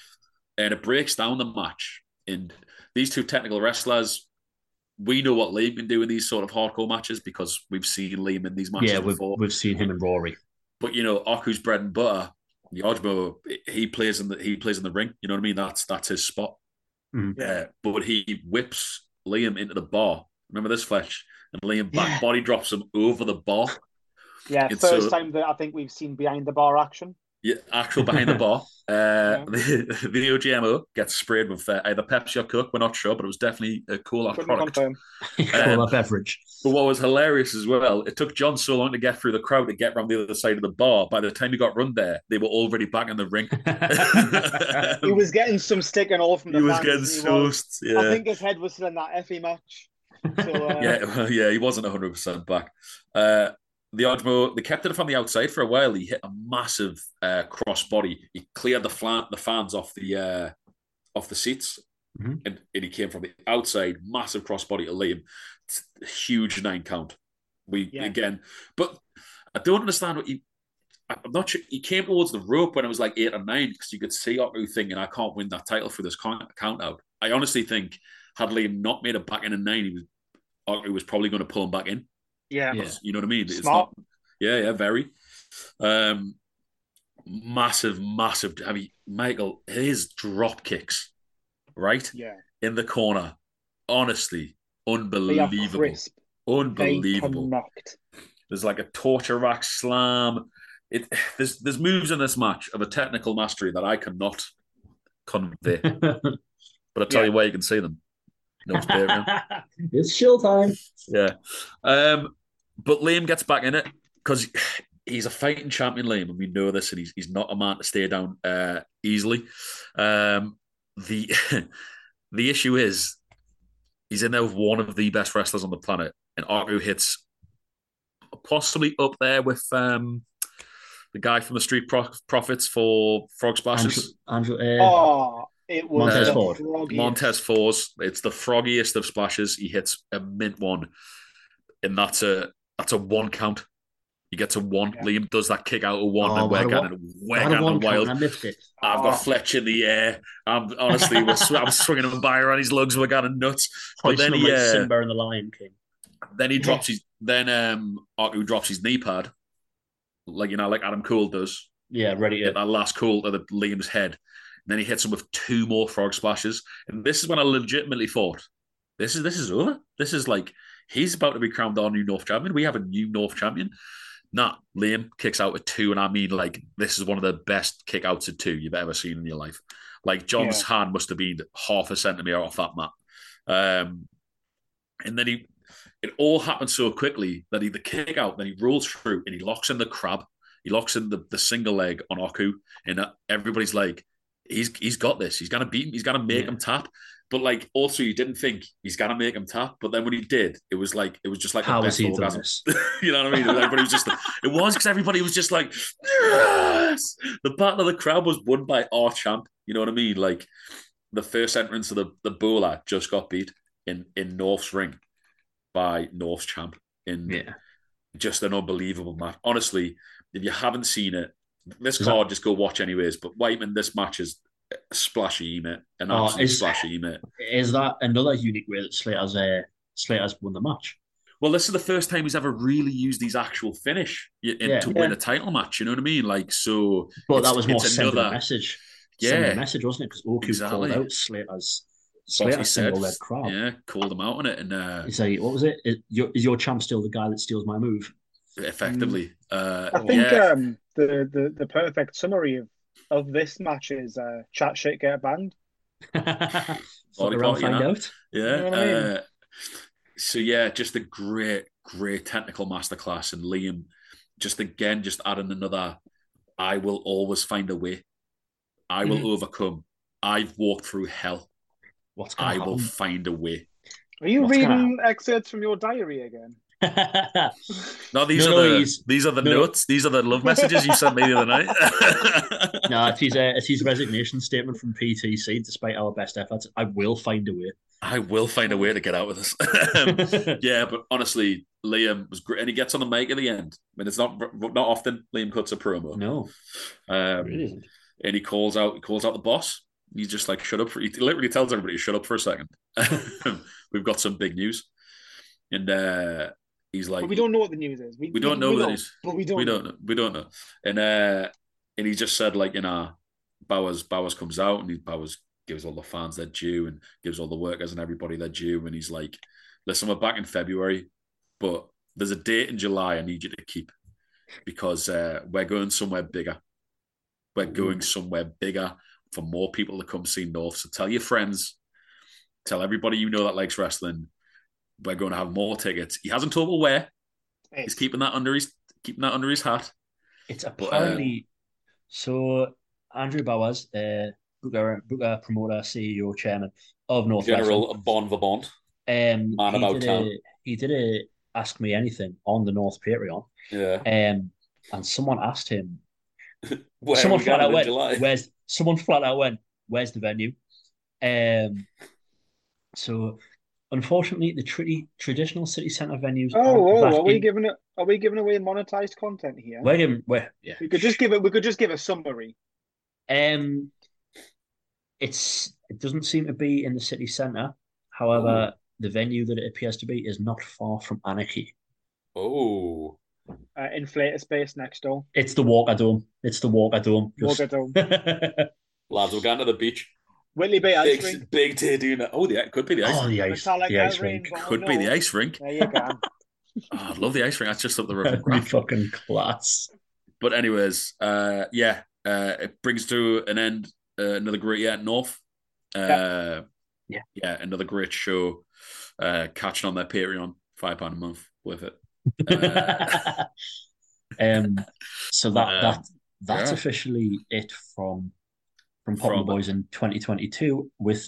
and it breaks down the match. And these two technical wrestlers, we know what Liam can do in these sort of hardcore matches because we've seen Liam in these matches yeah. We've before. we've seen him and Rory. But you know, Oku's bread and butter. Yojmo, he plays in the he plays in the ring. You know what I mean? That's that's his spot. Mhm. Uh, but he whips Liam into the bar. Remember this flesh? And Liam back Yeah. body drops him over the bar. yeah It's first so- time that I think we've seen behind the bar action Yeah, actual behind the bar. Uh, the, the Ojmo gets sprayed with uh, either Pepsi or Coke. We're not sure, but it was definitely a cool couldn't product. confirm Call Um, that beverage. But what was hilarious as well, it took John so long to get through the crowd to get around the other side of the bar. By the time he got run there, they were already back in the ring. he was getting some stick and all from the he was getting He so was- yeah. I think his head was still in that Effy match. So, uh, yeah, yeah, he wasn't 100 percent back. Uh, the Ojmo, they kept it from the outside for a while. He hit a massive uh, cross body. He cleared the flan, the fans off the uh, off the seats, Mhm. and, and he came from the outside, massive crossbody to Liam, huge nine count. We Yeah. again, but I don't understand what he. I'm not sure. He came towards the rope when it was like eight or nine because you could see Otto thinking, "I can't win that title for this count out." I honestly think had Liam not made it back in a nine, he was Otto was probably going to pull him back in. yeah. Yeah. You know what I mean? It's Smart. not. Yeah, yeah, very. Um, massive, massive. I mean, Michael, his drop kicks, right Yeah. in the corner, honestly, They are unbelievable, crisp. Unbelievable. connect. There's like a torture rack slam. It there's there's moves in this match of a technical mastery that I cannot convey, but I tell Yeah. you where you can see them. No, it's Patreon. it's chill time. Yeah. Um, but Liam gets back in it because he's a fighting champion, Liam, and we know this, and he's, he's not a man to stay down uh, easily. Um, the the issue is he's in there with one of the best wrestlers on the planet, and Oku hits possibly up there with um, the guy from the Street Pro- Profits for Frog Splashes. Andrew, Andrew, uh, Oh, it was Montez the Ford. froggiest. Montez Fours. It's the froggiest of splashes. He hits a mint one, and that's a that's a one count. He gets a one. Yeah. Liam does that kick out of one, Oh, and we're getting we're I had a getting one the count wild. I missed it. I've Oh. got Fletch in the air. I'm honestly, we're, sw- I'm swinging him by around his lugs. We're getting nuts. But then he, like uh, Simba and the Lion King. then he drops his. Then um, Oku drops his knee pad, like you know, like Adam Cole does. Yeah, ready hit to. that last call to the Liam's head. Then he hits him with two more frog splashes. And this is when I legitimately thought, this is this is over. This is like he's about to be crowned our new North champion. We have a new North champion. Nah, Liam kicks out at two, and I mean like this is one of the best kick outs at two you've ever seen in your life. Like John's hand must have been half a centimeter off that mat. Um, and then he it all happened so quickly that he the kick out, then he rolls through and he locks in the crab. He locks in the, the single leg on Oku, and uh, everybody's like, he's he's got this. He's gonna beat him. He's gonna make Yeah. him tap. But like, also, you didn't think he's gonna make him tap. But then when he did, it was like it was just like How best he orgasm. you know what I mean? Everybody was just, it was because everybody was just like, yes. The battle of the crowd was won by our champ. You know what I mean? Like the first entrance of the the bowler just got beat in in North's ring by North's champ in Yeah. just an unbelievable match. Honestly, if you haven't seen it, this Is card just go watch anyways. But Whiteman, this match is splashy, mate. An Oh, absolute is- splashy, mate. Is that another unique way that Slater's uh, Slater's won the match? Well, this is the first time he's ever really used his actual finish in, Yeah. to win a title match. You know what I mean? Like, so. But that was more sending a another- message. Sending Yeah. a message, wasn't it? Because Oku Exactly. called out Slater's That's what he Slater's said. single leg crowd. Yeah, called him out on it, and uh, He said, "What was it? Is your, is your champ still the guy that steals my move?" Effectively, uh, I think yeah, um, the, the the perfect summary of, of this match is uh, chat shit get banned. Fuck Body around, part, you find know? out. yeah. You know I mean? uh, so yeah, just a great, great technical masterclass, and Liam, just again, just adding another. I will always find a way. I will Mhm. overcome. I've walked through hell. What's I going will find a way. Are you What's reading excerpts from your diary again? No, these No, are no, the these are the no. notes. These are the love messages you sent me the other night. no, it's his, uh, it's his resignation statement from PTC. Despite our best efforts, I will find a way. I will find a way to get out of this. Um, yeah, but honestly, Liam was great, and he gets on the mic at the end. I mean, it's not not often Liam cuts a promo, no, um, it really isn't. and he calls out he calls out the boss. He's just like, "Shut up!" For, he literally tells everybody, "Shut up for a second. We've got some big news," and uh, he's like, But we don't know what the news is. we don't know what it is. But we don't. we don't know. We don't know. And uh, and he just said like you know, Bowers Bowers comes out and he Bowers gives all the fans their due and gives all the workers and everybody their due and he's like, listen, we're back in February, but there's a date in July I need you to keep because uh, we're going somewhere bigger. We're going somewhere bigger for more people to come see North. So tell your friends, tell everybody you know that likes wrestling. We're going to have more tickets. He hasn't told me where. He's keeping that under his keeping that under his hat. It's uh, apparently so. Andrew Bowers, uh, Booker, Booker promoter, CEO, chairman of North General Bon Vabont. Wrestling. Um, Man he about did town. A, he did a ask me anything on the North Patreon, Yeah. um, and someone asked him. Where someone are flat out went, July? "Where's?" Someone flat out went, "Where's the venue?" Um, so unfortunately, the tri- traditional city centre venues. Oh, aren't oh, back are we giving it? Are we giving away monetized content here? We're giving, we're, yeah. We could just give it. We could just give a summary. Um, it's it doesn't seem to be in the city centre. However, the venue that it appears to be is not far from Anarchy. Oh. Uh, inflator space next door. It's the Walker Dome. It's the Walker Dome. Just- Walker Dome. Lads, we're going to the beach. Whitley Bay Ice Big, Rink. big day doing that. Oh, the it could be the ice oh, rink. the ice, Metallica the ice rink. Rainbow. Could be the ice rink. There you go. Oh, I'd love the ice rink. That's just up the river. That'd be fucking class. But anyways, uh, yeah, uh, it brings to an end uh, another great year at North. Uh, Yeah. yeah, another great show. Uh, catching on their Patreon, five pound a month, worth it. Uh, um, so that Uh, that that's yeah. officially it from from Pop From- Boys in 2022 with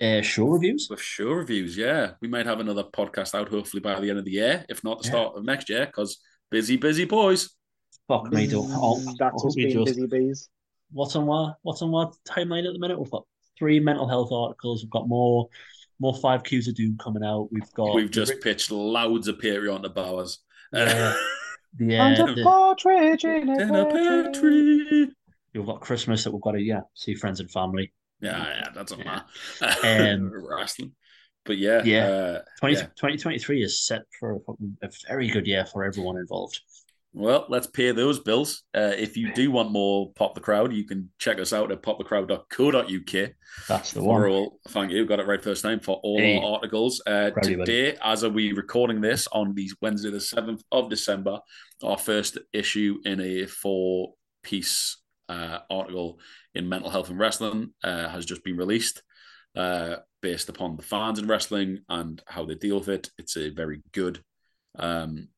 uh, show reviews. with show reviews. Yeah, we might have another podcast out hopefully by the end of the year, if not the Yeah. start of next year, because busy, busy boys. Fuck me, don't. I'll- I That's hope we being just- busy bees. what's on our what's on our timeline at the minute? We've got three mental health articles. We've got more more five Qs of Doom coming out. We've got We've just pitched loads of Patreon to Bowers. Yeah. the, And uh, a the- partridge in a In a pear pear tree. We've got Christmas that we've got to yeah see friends and family. Yeah, yeah, that's a Yeah. man. Um, Wrestling. But yeah, Yeah. uh, 20, Yeah. 2023 is set for a, very good year for everyone involved. Well, let's pay those bills. Uh, if you do want more Pop the Crowd, you can check us out at popthecrowd.co.uk. That's the one. all, thank you, got it right first time for all Hey. our articles. Uh, today, as are we recording this on the Wednesday, the 7th of December, our first issue in a four piece uh, article in Mental Health and Wrestling uh, has just been released. uh, based upon the fans in wrestling and how they deal with it. It's a very good, um,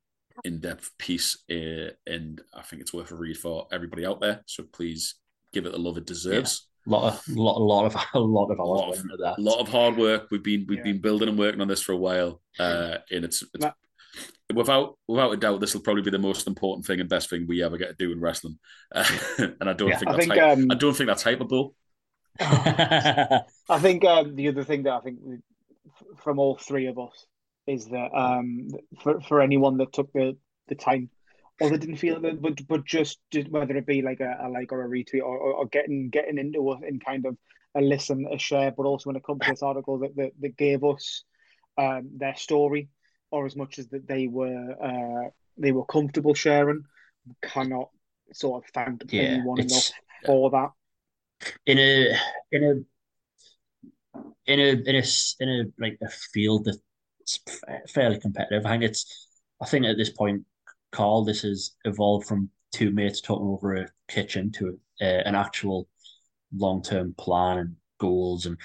in-depth piece, uh, and I think it's worth a read for everybody out there. So please give it the love it deserves. A lot of lot, a lot of a lot of A lot of, that. lot of hard work. We've been we've Yeah. been building and working on this for a while, uh, and it's, it's Ma- without without a doubt this will probably be the most important thing and best thing we ever get to do in wrestling. Uh, and I don't Yeah. think I that's think um, I don't think that's hypeable. I think um, the other thing that I think from all three of us is that um, for for anyone that took the, the time or that didn't feel it, but but just whether it be like a, a like or a retweet or, or, or getting getting into it in kind of a listen, a share, but also when it comes to this article that that, that gave us um, their story or as much as that they were uh, they were comfortable sharing, cannot sort of thank Yeah, anyone enough for that. in a in a in a in a in a like a field that's fa- fairly competitive. I think it's I think at this point, Carl, this has evolved from two mates talking over a kitchen to uh, an actual long term plan and goals and.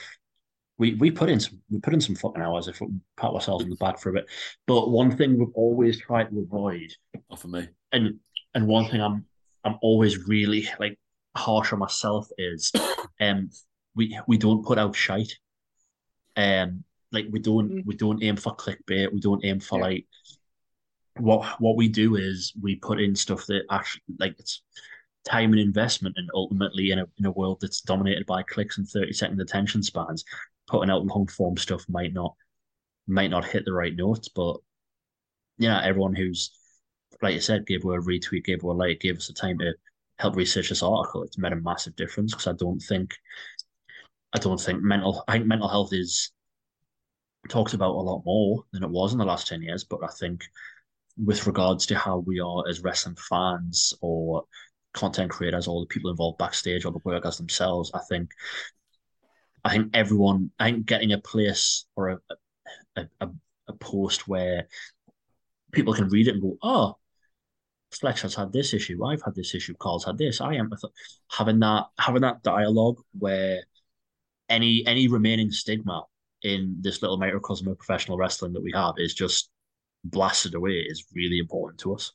We, we put in some we put in some fucking hours if we pat ourselves on the back for a bit. But one thing we've always tried to avoid Not for me. and and one thing I'm I'm always really like harsh on myself is um we we don't put out shite. Um like we don't Mm. we don't aim for clickbait, we don't aim for Yeah. like what what we do is we put in stuff that actually like it's time and investment and ultimately in a in a world that's dominated by clicks and 30 second attention spans, putting out long form stuff might not might not hit the right notes, but you know, everyone who's like you said, gave her a retweet, gave her a like, gave us the time to help research this article. It's made a massive difference because I don't think, I don't think mental, I think mental health is talked about a lot more than it was in the last ten years. But I think with regards to how we are as wrestling fans or content creators or the people involved backstage or the workers themselves, I think, I think everyone, I think getting a place or a a, a, a post where people can read it and go, oh, Flex has had this issue. I've had this issue. Carl's had this. I am having that having that dialogue where any any remaining stigma in this little microcosm of professional wrestling that we have is just blasted away is really important to us.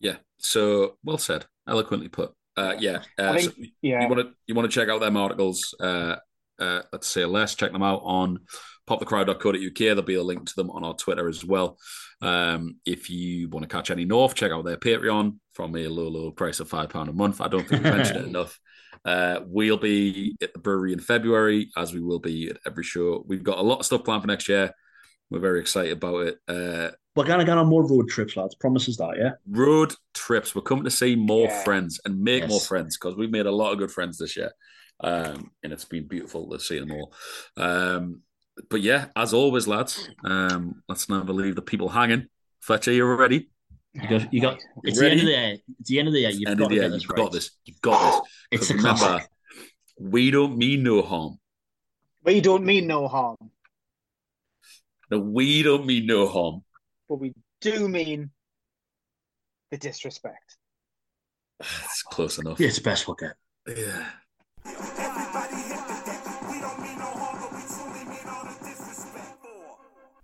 Yeah. So well said, eloquently put. Uh, yeah. Uh, I think- so Yeah. you want to you want to check out them articles. Uh, uh, let's say less. Check them out on popthecrowd.co.uk. There'll be a link to them on our Twitter as well. Um, if you want to catch any North, check out their Patreon from a low, low price of five pound a month. I don't think we mentioned it enough. Uh, we'll be at the brewery in February, as we will be at every show. We've got a lot of stuff planned for next year. We're very excited about it. Uh, We're gonna go on more road trips, lads. Promises that, yeah. road trips. We're coming to see more Yeah. friends and make Yes. more friends because we've made a lot of good friends this year. Um, and it's been beautiful to see them all. Um, but yeah, as always, lads, um, let's never leave the people hanging. Fletcher, you ready? You got, you got. You It's the end of the year. It's the end of the year. You've End got of to the get this you've right. got this. You've got this. It's a 'Cause remember, classic. we don't mean no harm. We don't mean no harm, No, we don't mean no harm. but we do mean the disrespect. It's close enough. Yeah, it's the best we'll get. Yeah. Thank you.